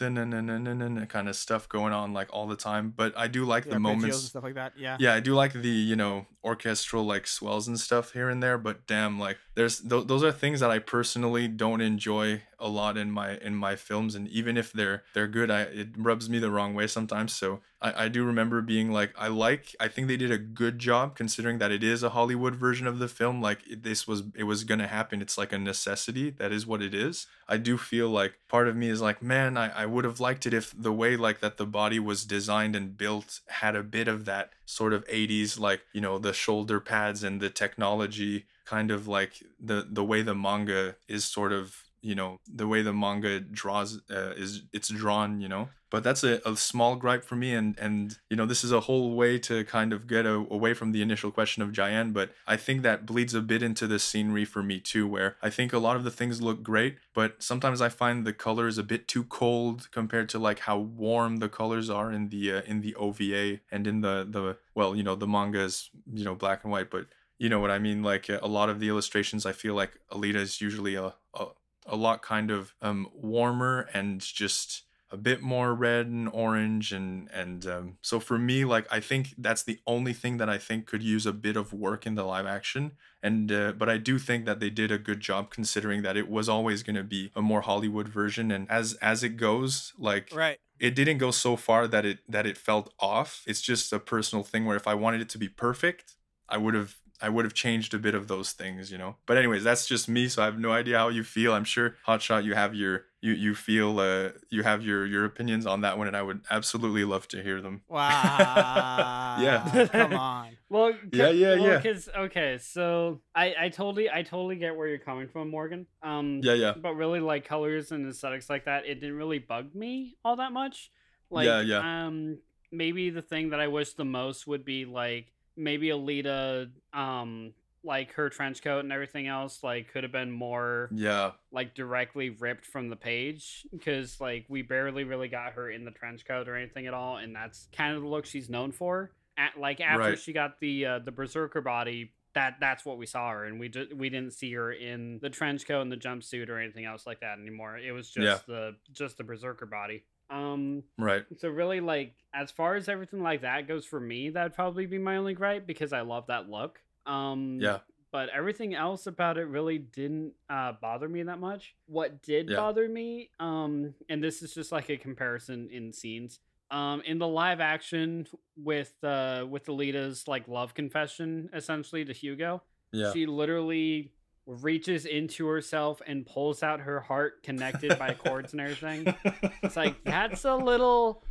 kind of stuff going on like all the time. But I do like yeah, the moments, stuff like that. Yeah, yeah, I do like the you know orchestral like swells and stuff here and there. But damn, like there's th- those are things that I personally don't enjoy a lot in my in my films, and even if they're they're good, I it rubs me the wrong way sometimes. So I I do remember being like I like I think they did a good job considering that it is a Hollywood version of the film. Like it, this was it was gonna happen. It's like a necessity. That is what it is. I do feel like part of me is like, man, I, I would have liked it if the way like that the body was designed and built had a bit of that sort of 80s, like, you know, the shoulder pads and the technology kind of like the the way the manga is sort of you know the way the manga draws uh, is it's drawn you know? But that's a, a small gripe for me and and you know this is a whole way to kind of get a, away from the initial question of Jayan but I think that bleeds a bit into the scenery for me too where I think a lot of the things look great but sometimes I find the colors a bit too cold compared to like how warm the colors are in the uh, in the OVA and in the the well you know the manga is you know black and white but you know what I mean? Like a lot of the illustrations I feel like Alita is usually a, a a lot kind of um, warmer and just a bit more red and orange and and um, so for me like i think that's the only thing that i think could use a bit of work in the live action. And uh, but i do think that they did a good job considering that it was always going to be a more hollywood version. And as as it goes like right. it didn't go so far that it that it felt off. It's just a personal thing where if i wanted it to be perfect i would have I would have changed a bit of those things, you know. But anyways, that's just me, so I have no idea how you feel. I'm sure Hotshot, you have your you you feel uh you have your your opinions on that one, and I would absolutely love to hear them. Wow. yeah. Come on. Well. Yeah, yeah, well, yeah. Because okay, so I I totally I totally get where you're coming from, Morgan. Um. Yeah, yeah. But really, like colors and aesthetics like that, it didn't really bug me all that much. Like, yeah, yeah. Um. Maybe the thing that I wish the most would be like maybe Alita, um, like her trench coat and everything else, like could have been more, yeah, like directly ripped from the page because like we barely really got her in the trench coat or anything at all, and that's kind of the look she's known for. At like after right. she got the uh, the berserker body, that that's what we saw her, and we just we didn't see her in the trench coat and the jumpsuit or anything else like that anymore. It was just yeah. the just the berserker body. Um, right. So really, like as far as everything like that goes for me, that'd probably be my only gripe because I love that look. Um, yeah. But everything else about it really didn't uh, bother me that much. What did yeah. bother me, um, and this is just like a comparison in scenes. Um, in the live action with uh with Alita's like love confession essentially to Hugo, yeah. she literally reaches into herself and pulls out her heart connected by cords and everything. It's like that's a little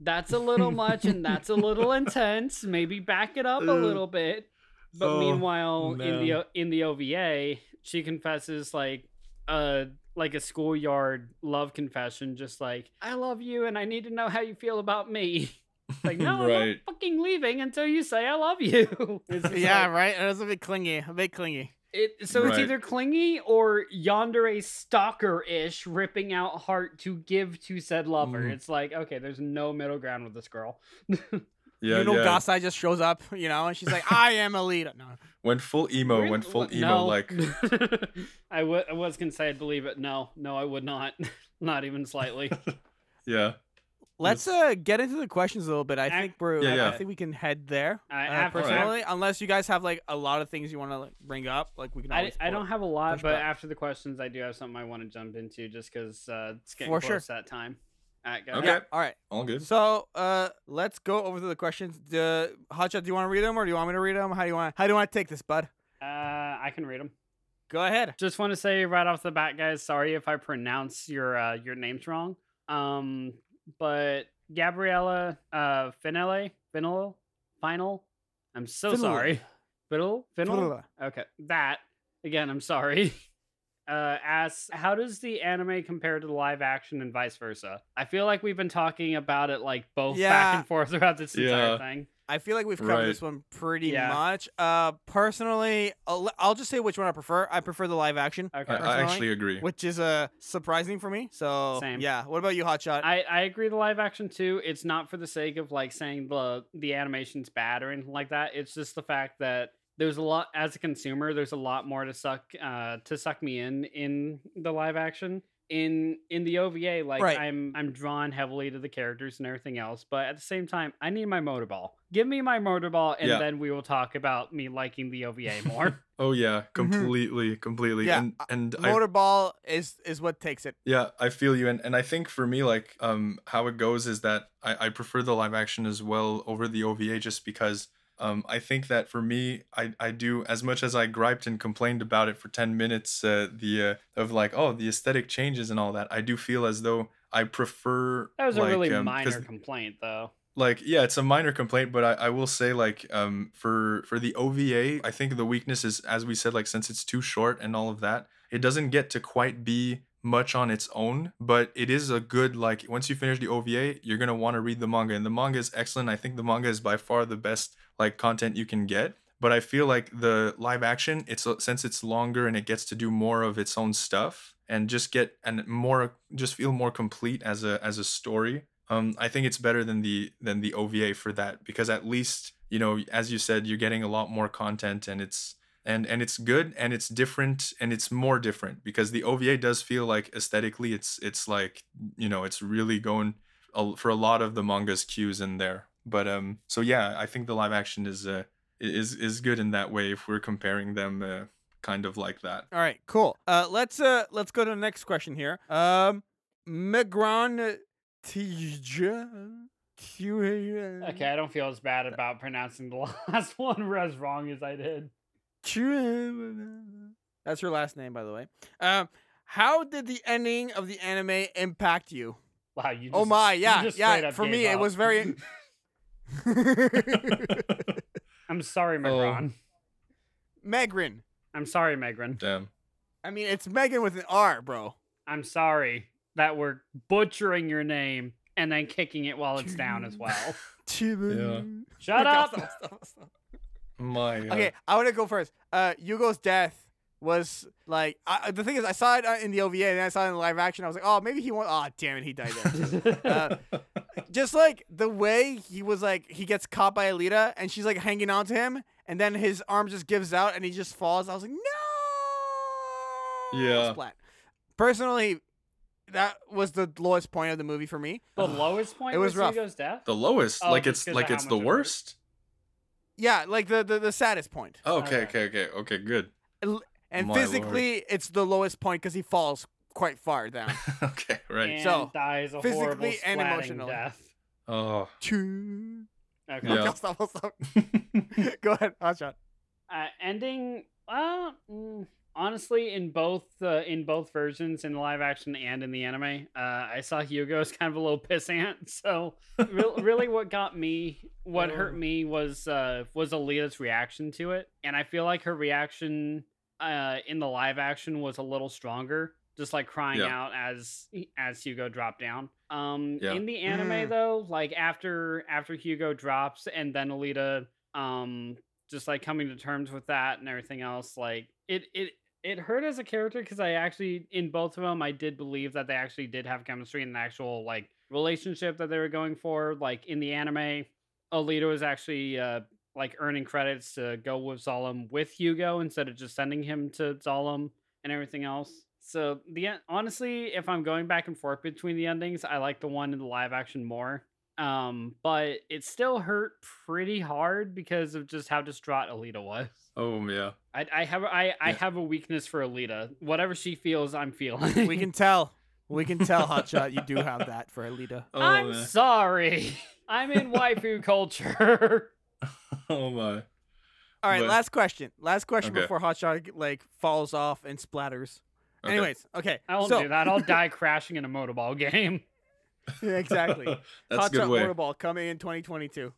that's a little much and that's a little intense. Maybe back it up a uh, little bit. But oh, meanwhile man. in the in the OVA, she confesses like a like a schoolyard love confession just like I love you and I need to know how you feel about me. like no, right. I'm not fucking leaving until you say I love you. yeah, like, right. It was a bit clingy, a bit clingy. It, so right. it's either clingy or yandere stalker ish, ripping out heart to give to said lover. Mm. It's like okay, there's no middle ground with this girl. Yeah, you know, yeah. Gasai just shows up, you know, and she's like, "I am Alita." No, went full emo, went full emo, no. like. I, w- I was gonna say I'd believe it. No, no, I would not, not even slightly. yeah. Let's uh get into the questions a little bit. I think we're. Yeah, yeah. I think we can head there. I uh, personally, unless you guys have like a lot of things you want to like, bring up, like we can. I, I don't have a lot, but back. after the questions, I do have something I want to jump into, just because uh, it's getting For close sure. that time. All right, go Okay. Yeah, all right. All good. So, uh, let's go over to the questions. The Hotshot, do you want to read them or do you want me to read them? How do you want? How do you want to take this, bud? Uh, I can read them. Go ahead. Just want to say right off the bat, guys, sorry if I pronounce your uh, your names wrong. Um, but Gabriella uh Finele, Finel, Final. I'm so Finale. sorry. Fiddle, Fiddle. Finale. Okay, that again. I'm sorry. Uh, asks, how does the anime compare to the live action and vice versa? I feel like we've been talking about it like both Yeah. back and forth throughout this entire thing. I feel like we've covered Right. this one pretty Yeah. much. Uh, personally, I'll, I'll just say which one I prefer. I prefer the live action, Okay. I, I actually agree. which is uh surprising for me. So Same. yeah. What about you, Hotshot? I, I agree the live action too. It's not for the sake of like saying the the animation's bad or anything like that. It's just the fact that there's a lot as a consumer, there's a lot more to suck uh to suck me in in the live action. In in the OVA, like Right. I'm I'm drawn heavily to the characters and everything else, but at the same time, I need my motorball. Give me my motorball, and Yeah. then we will talk about me liking the OVA more. Oh yeah, completely, completely. Yeah, And and I, Motorball is is what takes it. Yeah, I feel you, and and I think for me, like, um, how it goes is that I I prefer the live action as well over the OVA, just because. Um, I think that for me, I, I do as much as I griped and complained about it for ten minutes. Uh, the uh, of like, oh, the aesthetic changes and all that. I do feel as though I prefer. that was a really um, minor complaint, though. like yeah it's a minor complaint but I, I will say like um for for the ova i think the weakness is as we said like since it's too short and all of that it doesn't get to quite be much on its own but it is a good like once you finish the ova you're gonna want to read the manga and the manga is excellent. I think the manga is by far the best like content you can get but i feel like the live action it's since it's longer and it gets to do more of its own stuff and just get and more just feel more complete as a as a story um, I think it's better than the than the OVA for that because at least you know, as you said, you're getting a lot more content and it's and and it's good and it's different and it's more different because the OVA does feel like aesthetically it's it's like you know it's really going for a lot of the manga's cues in there. But um, so yeah, I think the live action is uh is is good in that way if we're comparing them uh, kind of like that. All right, cool. Uh, let's uh let's go to the next question here. Um, Megron Tija. Okay, I don't feel as bad about pronouncing the last one as wrong as I did. That's her last name, by the way. Um, how did the ending of the anime impact you? Wow, you. Just, oh my, you yeah, just yeah. For gave me, it was very. I'm sorry, Oh. Megron. Megrin. I'm sorry, Megron. Damn. I mean, it's Megan with an R, bro. I'm sorry that we're butchering your name and then kicking it while it's down as well. Yeah. Shut up. Stop, stop, stop. My. Uh, Okay, I want to go first. Uh, Yugo's death was like I, the thing is I saw it uh, in the OVA and then I saw it in the live action. I was like, oh, maybe he won. Oh, damn it, he died there. Uh, Just like the way he was like he gets caught by Alita and she's like hanging on to him and then his arm just gives out and he just falls. I was like, no. Yeah. Splat. Personally, that was the lowest point of the movie for me. the lowest point It was was rough. Hugo's death. the lowest, Oh, like it's like it's the much it worst. Yeah, like the the, the saddest point. Oh, okay, Okay. okay, okay, okay, good. And My physically, it's the lowest point because he falls quite far down. okay, right. and So, dies a physically horrible and splatting emotionally. death. Oh. Choo. Okay. Yeah. Okay, stop, stop. Go ahead, Hotshot. uh, ending uh, mm, honestly in both uh, in both versions in the live action and in the anime uh, i saw hugo as kind of a little pissant so re- really what got me what hurt me was uh, was alita's reaction to it and i feel like her reaction uh, in the live action was a little stronger just like crying Yeah. out as as hugo dropped down um Yeah. in the anime Mm. though like after after hugo drops and then alita um just like coming to terms with that and everything else like it it it hurt as a character because i actually in both of them i did believe that they actually did have chemistry and an actual like relationship that they were going for like in the anime alita was actually uh like earning credits to go with Zalem with Hugo instead of just sending him to Zalem and everything else. So the honestly, if I'm going back and forth between the endings, I like the one in the live action more. Um, but it still hurt pretty hard because of just how distraught Alita was. Oh yeah. I, I have I, I have a weakness for Alita. Whatever she feels, I'm feeling. We can tell. We can tell, Hotshot, you do have that for Alita. Oh, I'm man. sorry. I'm in waifu culture. oh my. All right, but, last question. Last question okay. before Hotshot like falls off and splatters. Okay. Anyways, okay. I won't so, do that. I'll die crashing in a motorball game. Yeah, exactly. That's Hot a good way. Motorball coming in 2022.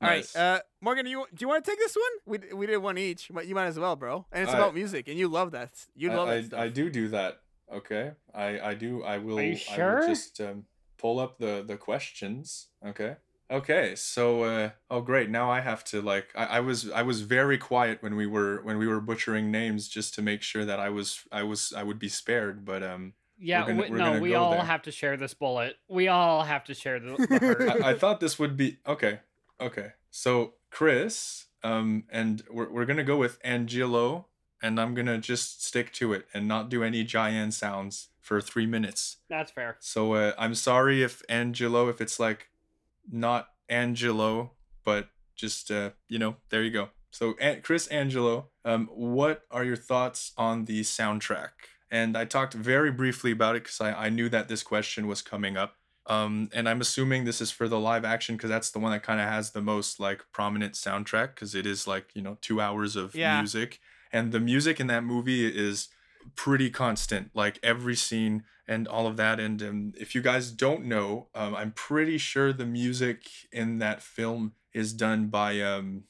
All nice. right, uh, Morgan, do you do you want to take this one? We we did one each, but you might as well, bro. And it's I, about music, and you love that. You love I, it. I, I, do do that. Okay, I I do. I will. Are you sure? I will just um, pull up the the questions. Okay. Okay. So uh, oh great. Now I have to like I, I was I was very quiet when we were when we were butchering names just to make sure that I was I was I would be spared. But um yeah, gonna, we, no, we all there. have to share this bullet. We all have to share the, the. I, I, thought this would be okay. Okay, so Chris, um, and we're we're gonna go with Angelo, and I'm gonna just stick to it and not do any giant sounds for three minutes. That's fair. So uh, I'm sorry if Angelo, if it's like not Angelo, but just uh, you know, there you go. So Chris Angelo, um, what are your thoughts on the soundtrack? And I talked very briefly about it because I, I knew that this question was coming up. Um, and I'm assuming this is for the live action because that's the one that kind of has the most like prominent soundtrack because it is like you know two hours of yeah. music, and the music in that movie is pretty constant, like every scene and all of that. And um, if you guys don't know, um, I'm pretty sure the music in that film is done by um,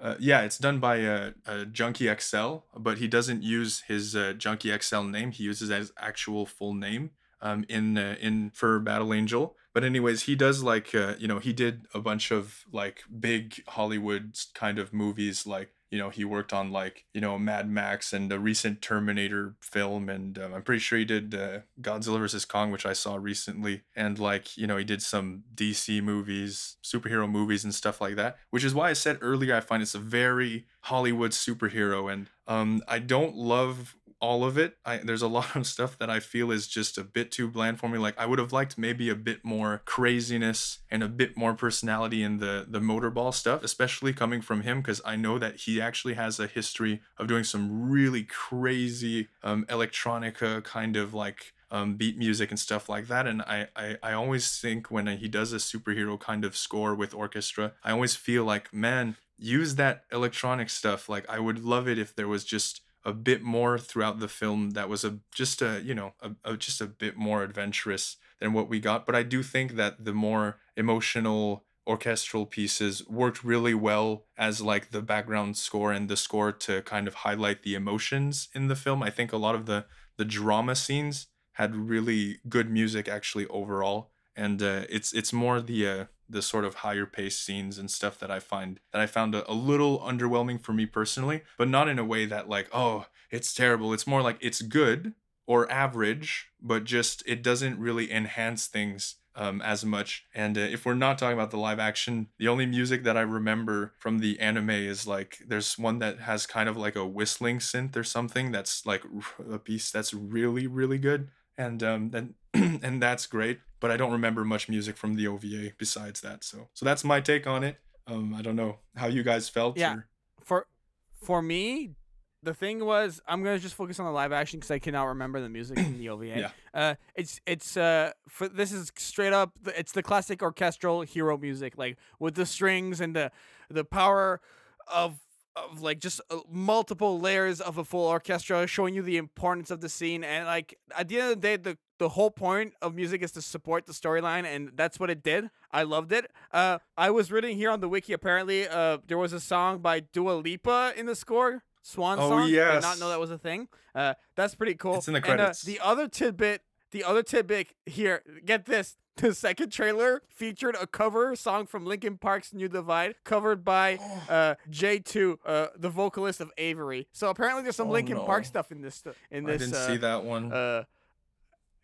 uh, yeah, it's done by uh, uh, Junkie XL, but he doesn't use his uh, Junkie XL name. He uses his actual full name um, in uh, in for Battle Angel. But anyways, he does like uh, you know he did a bunch of like big Hollywood kind of movies like you know he worked on like you know Mad Max and the recent Terminator film and um, I'm pretty sure he did uh, Godzilla vs Kong which I saw recently. And like you know he did some DC movies superhero movies and stuff like that which is why I said earlier I find it's a very Hollywood superhero. And um I don't love all of it. I, there's a lot of stuff that I feel is just a bit too bland for me. Like I would have liked maybe a bit more craziness and a bit more personality in the the motorball stuff, especially coming from him because I know that he actually has a history of doing some really crazy um, electronica kind of like um, beat music and stuff like that. And I, I, I always think when he does a superhero kind of score with orchestra, I always feel like, man, use that electronic stuff. Like I would love it if there was just a bit more throughout the film that was a just a you know a, a, just a bit more adventurous than what we got. But i do think that the more emotional orchestral pieces worked really well as like the background score and the score to kind of highlight the emotions in the film. I think a lot of the the drama scenes had really good music actually overall. And uh, it's it's more the uh, the sort of higher paced scenes and stuff that I find that I found a, a, little underwhelming for me personally, but not in a way that like oh it's terrible. It's more like it's good or average, but just it doesn't really enhance things um, as much. And uh, if we're not talking about the live action, the only music that I remember from the anime is like there's one that has kind of like a whistling synth or something that's like a piece that's really really good and um, then and that's great. But I don't remember much music from the OVA besides that. So so that's my take on it. Um, I don't know how you guys felt. Yeah. Or... For for me, the thing was I'm gonna just focus on the live action because I cannot remember the music in the OVA. yeah. Uh, it's it's uh for this is straight up it's the classic orchestral hero music like with the strings and the the power of of like just uh, multiple layers of a full orchestra showing you the importance of the scene and like at the end of the day the the whole point of music is to support the storyline and that's what it did. I loved it. Uh i was reading here on the wiki apparently uh there was a song by Dua Lipa in the score swan oh, song. Yes. i did not know that was a thing? Uh that's pretty cool. It's in the credits and, uh, the other tidbit the other tidbit here get this the second trailer featured a cover song from Linkin Park's New Divide, covered by uh, J2, uh, the vocalist of Avery. So apparently, there's some oh, Linkin no. Park stuff in this. In this, I didn't uh, see that one. Uh,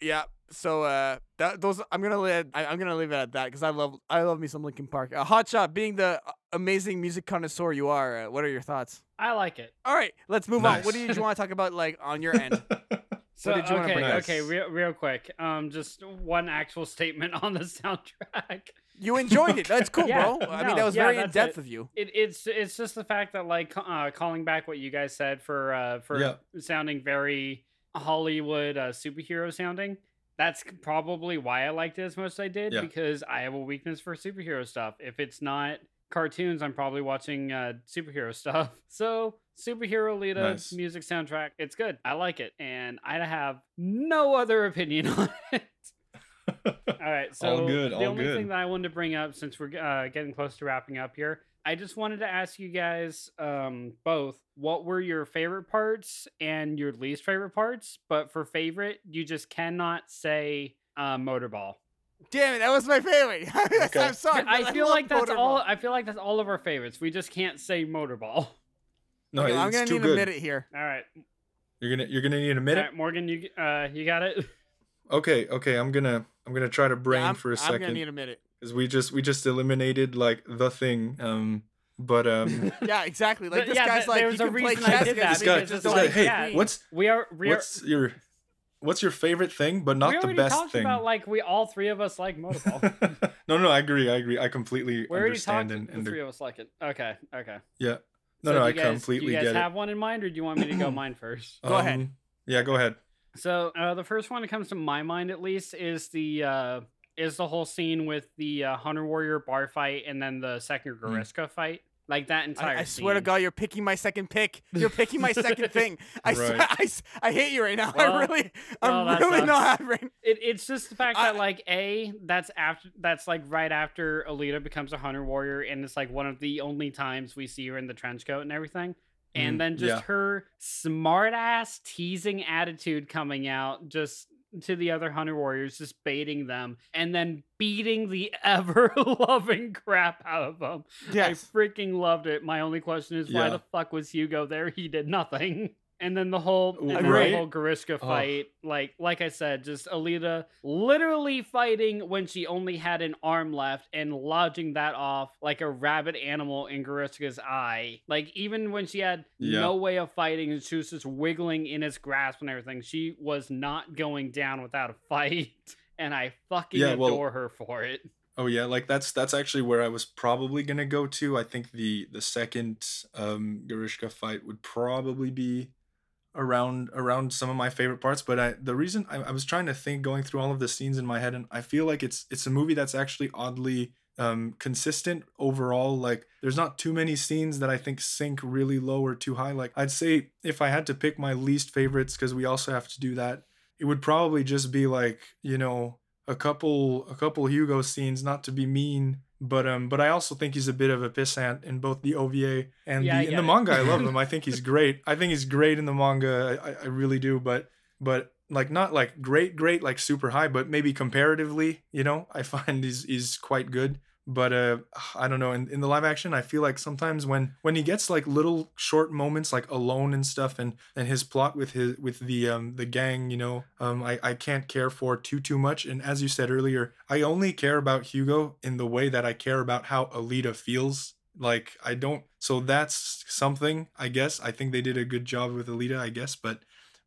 yeah. So uh, that those I'm gonna leave. I, am gonna leave it at that because I love I love me some Linkin Park. Uh, Hotshot, being the uh, amazing music connoisseur you are, uh, what are your thoughts? I like it. All right, let's move nice. on. What do you, you want to talk about, like on your end? So what did you okay, okay, real, real quick. Um, just one actual statement on the soundtrack. You enjoyed it. That's cool, yeah, bro. I no, mean, that was yeah, very in depth of you. It, it's it's just the fact that like uh, calling back what you guys said for uh, for sounding very Hollywood uh, superhero sounding. that's probably why I liked it as much as I did yeah. because I have a weakness for superhero stuff. If it's not cartoons, I'm probably watching uh, superhero stuff. So superhero Lita nice. music soundtrack, it's good. I like it, and I have no other opinion on it. all right, so all good, the only good. thing that I wanted to bring up since we're uh, getting close to wrapping up here, I just wanted to ask you guys um, both what were your favorite parts and your least favorite parts. But for favorite, you just cannot say uh, Motorball. Damn it, that was my favorite. okay. I'm sorry. I feel I like that's motorball. all. I feel like that's all of our favorites. We just can't say Motorball. No, okay, I'm gonna need good. a minute here. All right. You're gonna you're gonna need a minute. Right, Morgan, you uh you got it. Okay, okay. I'm gonna I'm gonna try to brain yeah, for a second. I'm gonna need a minute because we just we just eliminated like the thing. Um, but um, yeah, exactly. Like this yeah, guy's like, there's a reason I did that. This guy, this guy, hey, yeah, what's we are we are, what's your what's your favorite thing, but not the best talked thing? About like we all three of us like motorball. no, no, I agree. I agree. I completely we understand. And, and the three of us like it. Okay, okay. Yeah. No, so no, I guys, completely get it. Do you guys have one in mind, or do you want me to go mine first? Go um, ahead. Yeah, go ahead. So uh, the first one that comes to my mind, at least, is the uh, is the whole scene with the uh, Hunter Warrior bar fight and then the second Grewishka mm. fight. Like that entire. I, I swear to God, you're picking my second pick. You're picking my second thing. I right. swear, I, I hate you right now. Well, I really, I'm well, really not happy. It, it's just the fact I, that like a that's after that's like right after Alita becomes a hunter warrior, and it's like one of the only times we see her in the trench coat and everything. And mm, then just yeah. her smart ass teasing attitude coming out, just to the other hunter warriors, just baiting them and then beating the ever loving crap out of them. Yes. I freaking loved it. My only question is why the fuck was Hugo there? He did nothing. And then the whole, then the whole Grewishka fight, oh. like like I said, just Alita literally fighting when she only had an arm left and lodging that off like a rabid animal in Grewishka's eye. Like even when she had yeah. no way of fighting and she was just wiggling in his grasp and everything, she was not going down without a fight. And I fucking yeah, well, adore her for it. Oh yeah, like that's that's actually where I was probably gonna go to. I think the the second um Grewishka fight would probably be around around some of my favorite parts but i the reason I, I, was trying to think going through all of the scenes in my head and i feel like it's it's a movie that's actually oddly um consistent overall like there's not too many scenes that i think sink really low or too high. Like i'd say if i had to pick my least favorites because we also have to do that it would probably just be like you know a couple a couple hugo scenes not to be mean but um, but I also think he's a bit of a pissant in both the OVA and yeah, the in the it. manga. I love him. I think he's great. I think he's great in the manga. I, I really do. But but like not like great, great, like super high, but maybe comparatively, you know, I find he's he's quite good but uh i don't know in, in the live action i feel like sometimes when when he gets like little short moments like alone and stuff and and his plot with his with the um the gang you know um i i can't care for too too much. And as you said earlier i only care about hugo in the way that i care about how alita feels. Like i don't so that's something i guess. I think they did a good job with alita i guess but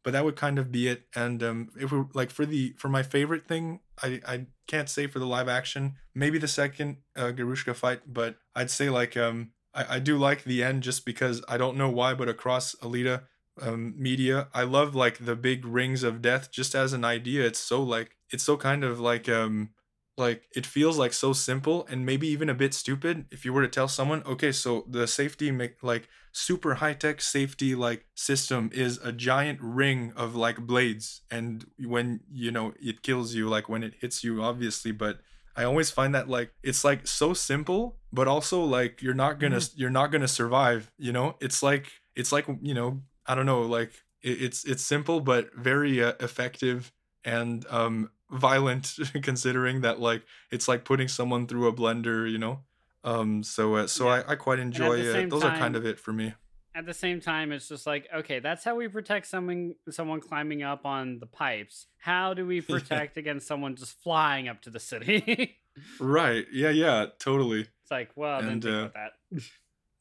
but that would kind of be it and um if we're like for the for my favorite thing i i can't say for the live action. Maybe the second uh, Grewishka fight, but I'd say like um I, I do like the end just because I don't know why, but across Alita um, media, I love like the big rings of death just as an idea. It's so like it's so kind of like um like it feels like so simple and maybe even a bit stupid if you were to tell someone okay so the safety like super high tech safety like system is a giant ring of like blades and when you know it kills you like when it hits you obviously but i always find that like it's like so simple but also like you're not gonna mm-hmm. you're not gonna survive you know it's like it's like you know i don't know like it, it's it's simple but very uh, effective and um violent considering that like it's like putting someone through a blender you know? Um so uh, so yeah. I, I quite enjoy it. those time, are kind of it for me. at the same time it's just like okay that's how we protect someone someone climbing up on the pipes. How do we protect yeah. against someone just flying up to the city? Right. Yeah yeah. Totally. It's like well and, then uh, that.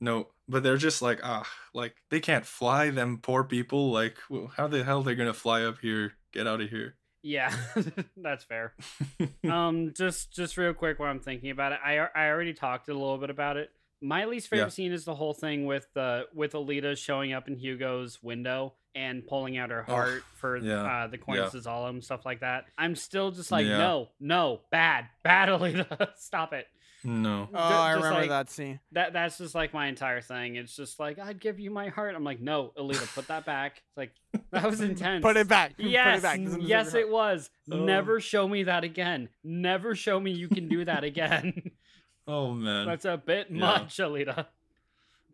no but they're just like ah like they can't fly them poor people. Like how the hell they're gonna fly up here? Get out of here yeah, that's fair. um, just just real quick while I'm thinking about it, I I already talked a little bit about it. My least favorite yeah. scene is the whole thing with the uh, with Alita showing up in Hugo's window and pulling out her heart oh, for yeah. uh, the Corn yeah. stuff like that. I'm still just like, yeah. no, no, bad, bad, Alita, stop it. No. Oh, I remember like, that scene. That that's just like my entire thing. It's just like I'd give you my heart. I'm like, no, Alita, put that back. It's like that was intense. put it back. Yes, it back. yes, it was. Oh. Never show me that again. Never show me you can do that again. oh man, that's a bit yeah. much, Alita.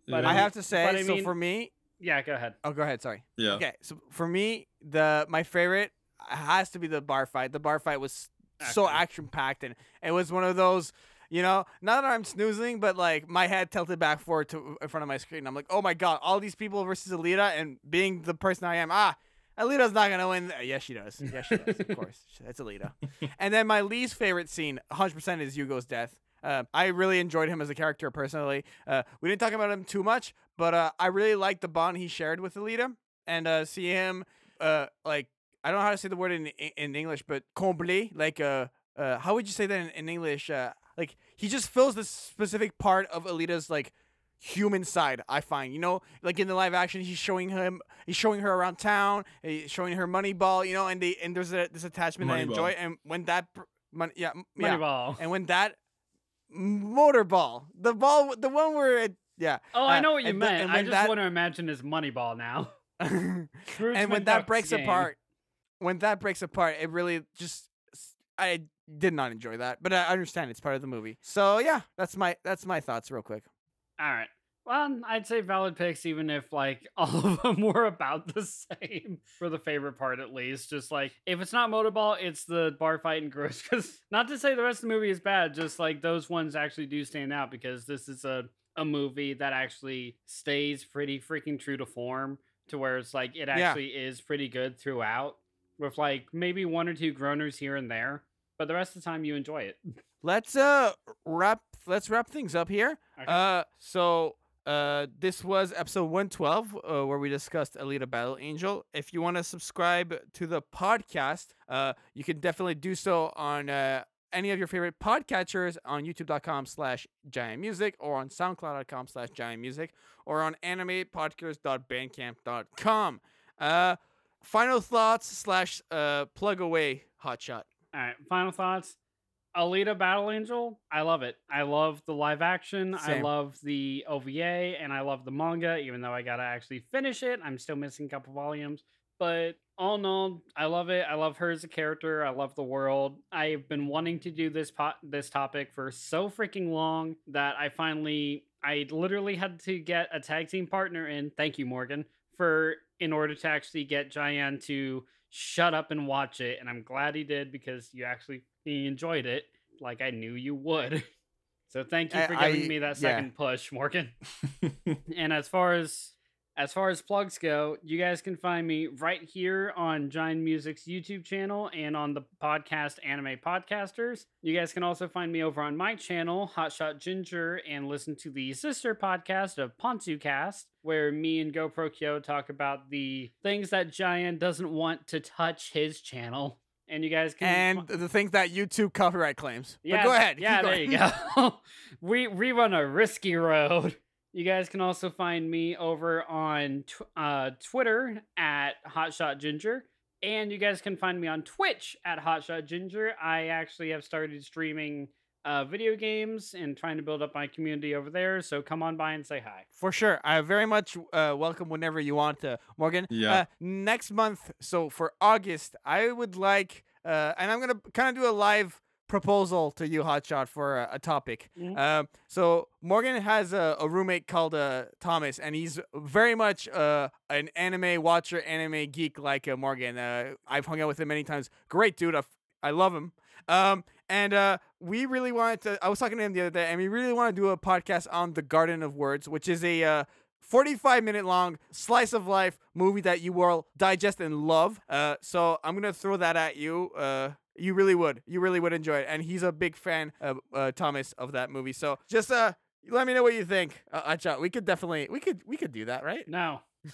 But I, have to say, I mean, so for me, yeah, go ahead. Oh, go ahead. Sorry. Yeah. Okay, so for me, the my favorite has to be the bar fight. The bar fight was action. so action packed, and it was one of those you know, not that I'm snoozing, but like my head tilted back forward to in front of my screen. I'm like, oh my god, all these people versus Alita, and being the person I am, ah, Alita's not gonna win. Yes, she does. Yes, she does. of course, that's Alita. and then my least favorite scene, 100%, is Hugo's death. Uh, I really enjoyed him as a character personally. Uh, we didn't talk about him too much, but uh, I really liked the bond he shared with Alita, and uh, see him uh, like I don't know how to say the word in in English, but combler, like uh, uh, how would you say that in, in English? Uh, like he just fills this specific part of Alita's like human side. I find you know, like in the live action, he's showing him, he's showing her around town, he's showing her Moneyball, you know, and they and there's a this attachment Moneyball. I enjoy. And when that, money, yeah, yeah, Moneyball, and when that motorball, the ball, the one where it, yeah. Oh, uh, I know what you meant. The, I just that, want to imagine his Moneyball now. and when that breaks game. apart, when that breaks apart, it really just I did not enjoy that, but I understand it's part of the movie. So yeah, that's my that's my thoughts real quick. All right. Well, um, I'd say valid picks, even if like all of them were about the same for the favorite part, at least. Just like if it's not motorball, it's the bar fight and gross. Because not to say the rest of the movie is bad, just like those ones actually do stand out because this is a a movie that actually stays pretty freaking true to form, to where it's like it actually yeah. is pretty good throughout, with like maybe one or two groaners here and there but the rest of the time you enjoy it. Let's uh wrap let's wrap things up here. Okay. Uh so uh this was episode 112 uh, where we discussed Alita Battle Angel. If you want to subscribe to the podcast, uh you can definitely do so on uh any of your favorite podcatchers on youtube.com slash giant music or on soundcloud.com slash giant music or on animepodcast.bandcamp.com. Uh final thoughts slash uh plug away hotshot. All right, final thoughts. Alita Battle Angel, I love it. I love the live action. Same. I love the OVA, and I love the manga. Even though I gotta actually finish it, I'm still missing a couple volumes. But all in all, I love it. I love her as a character. I love the world. I've been wanting to do this pot this topic for so freaking long that I finally, I literally had to get a tag team partner in. Thank you, Morgan, for in order to actually get Cheyenne to shut up and watch it. And I'm glad he did because you actually enjoyed it like I knew you would. so thank you for giving I, me that second yeah. push, Morgan. and as far as as far as plugs go, you guys can find me right here on Giant Music's YouTube channel and on the podcast Anime Podcasters. You guys can also find me over on my channel, Hotshot Ginger, and listen to the sister podcast of PonsuCast, where me and GoPro Kyo talk about the things that Giant doesn't want to touch his channel. And you guys can and the things that YouTube copyright claims. Yeah, but go ahead. Yeah, there you go. we we run a risky road. You guys can also find me over on tw- uh, Twitter at Hotshot Ginger, and you guys can find me on Twitch at Hotshot Ginger. I actually have started streaming uh, video games and trying to build up my community over there. So come on by and say hi. For sure, I very much uh, welcome whenever you want to, Morgan. Yeah. Uh, next month, so for August, I would like, uh, and I'm gonna kind of do a live proposal to you, Hotshot, for a, a topic. Mm-hmm. Uh, so Morgan has a, a roommate called uh, Thomas, and he's very much uh, an anime watcher, anime geek like uh, Morgan. Uh, I've hung out with him many times. Great dude. I, I love him. Um, and uh, we really wanted to. I was talking to him the other day, and we really want to do a podcast on the Garden of Words, which is a uh, 45 minute long slice of life movie that you will digest and love. Uh, so I'm gonna throw that at you. Uh, you really would. You really would enjoy it. And he's a big fan of uh, Thomas of that movie. So just uh, let me know what you think. Uh, Acha, we could definitely we could we could do that, right? No.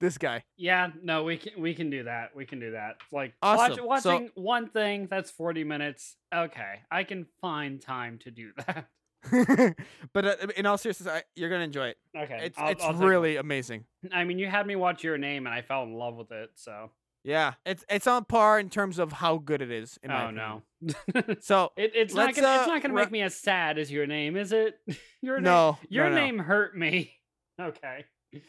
this guy. Yeah, no, we can we can do that. We can do that. Like awesome. watch, watching so, one thing that's 40 minutes. Okay, I can find time to do that. but uh, in all seriousness, I, you're gonna enjoy it. Okay, it's I'll, it's I'll really amazing. I mean, you had me watch your name, and I fell in love with it. So yeah, it's it's on par in terms of how good it is. In oh no! so it, it's not gonna uh, it's not gonna make me as sad as your name, is it? Your no, name, your no, name no. hurt me. Okay.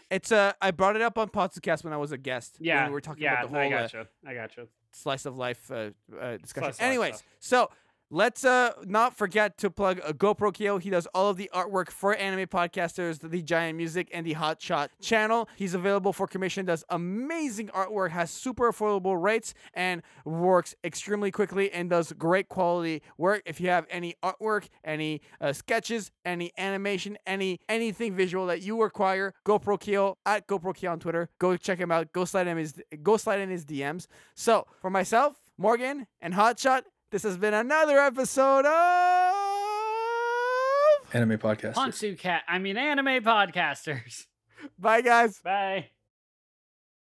It's uh I brought it up on podcast when I was a guest. Yeah, we were talking yeah, about the whole. I gotcha. Uh, I gotcha. Slice of life uh, uh discussion. Anyways, so Let's uh not forget to plug uh, GoPro Kyo. He does all of the artwork for anime podcasters, the Giant Music, and the Hot Shot channel. He's available for commission, does amazing artwork, has super affordable rates, and works extremely quickly and does great quality work. If you have any artwork, any uh, sketches, any animation, any anything visual that you require, GoPro Kyo at GoPro Kyo on Twitter. Go check him out. Go slide him his go slide in his DMs. So for myself, Morgan, and Hotshot. This has been another episode of Anime Podcast. Pantsu Cat. I mean, anime podcasters. Bye, guys. Bye.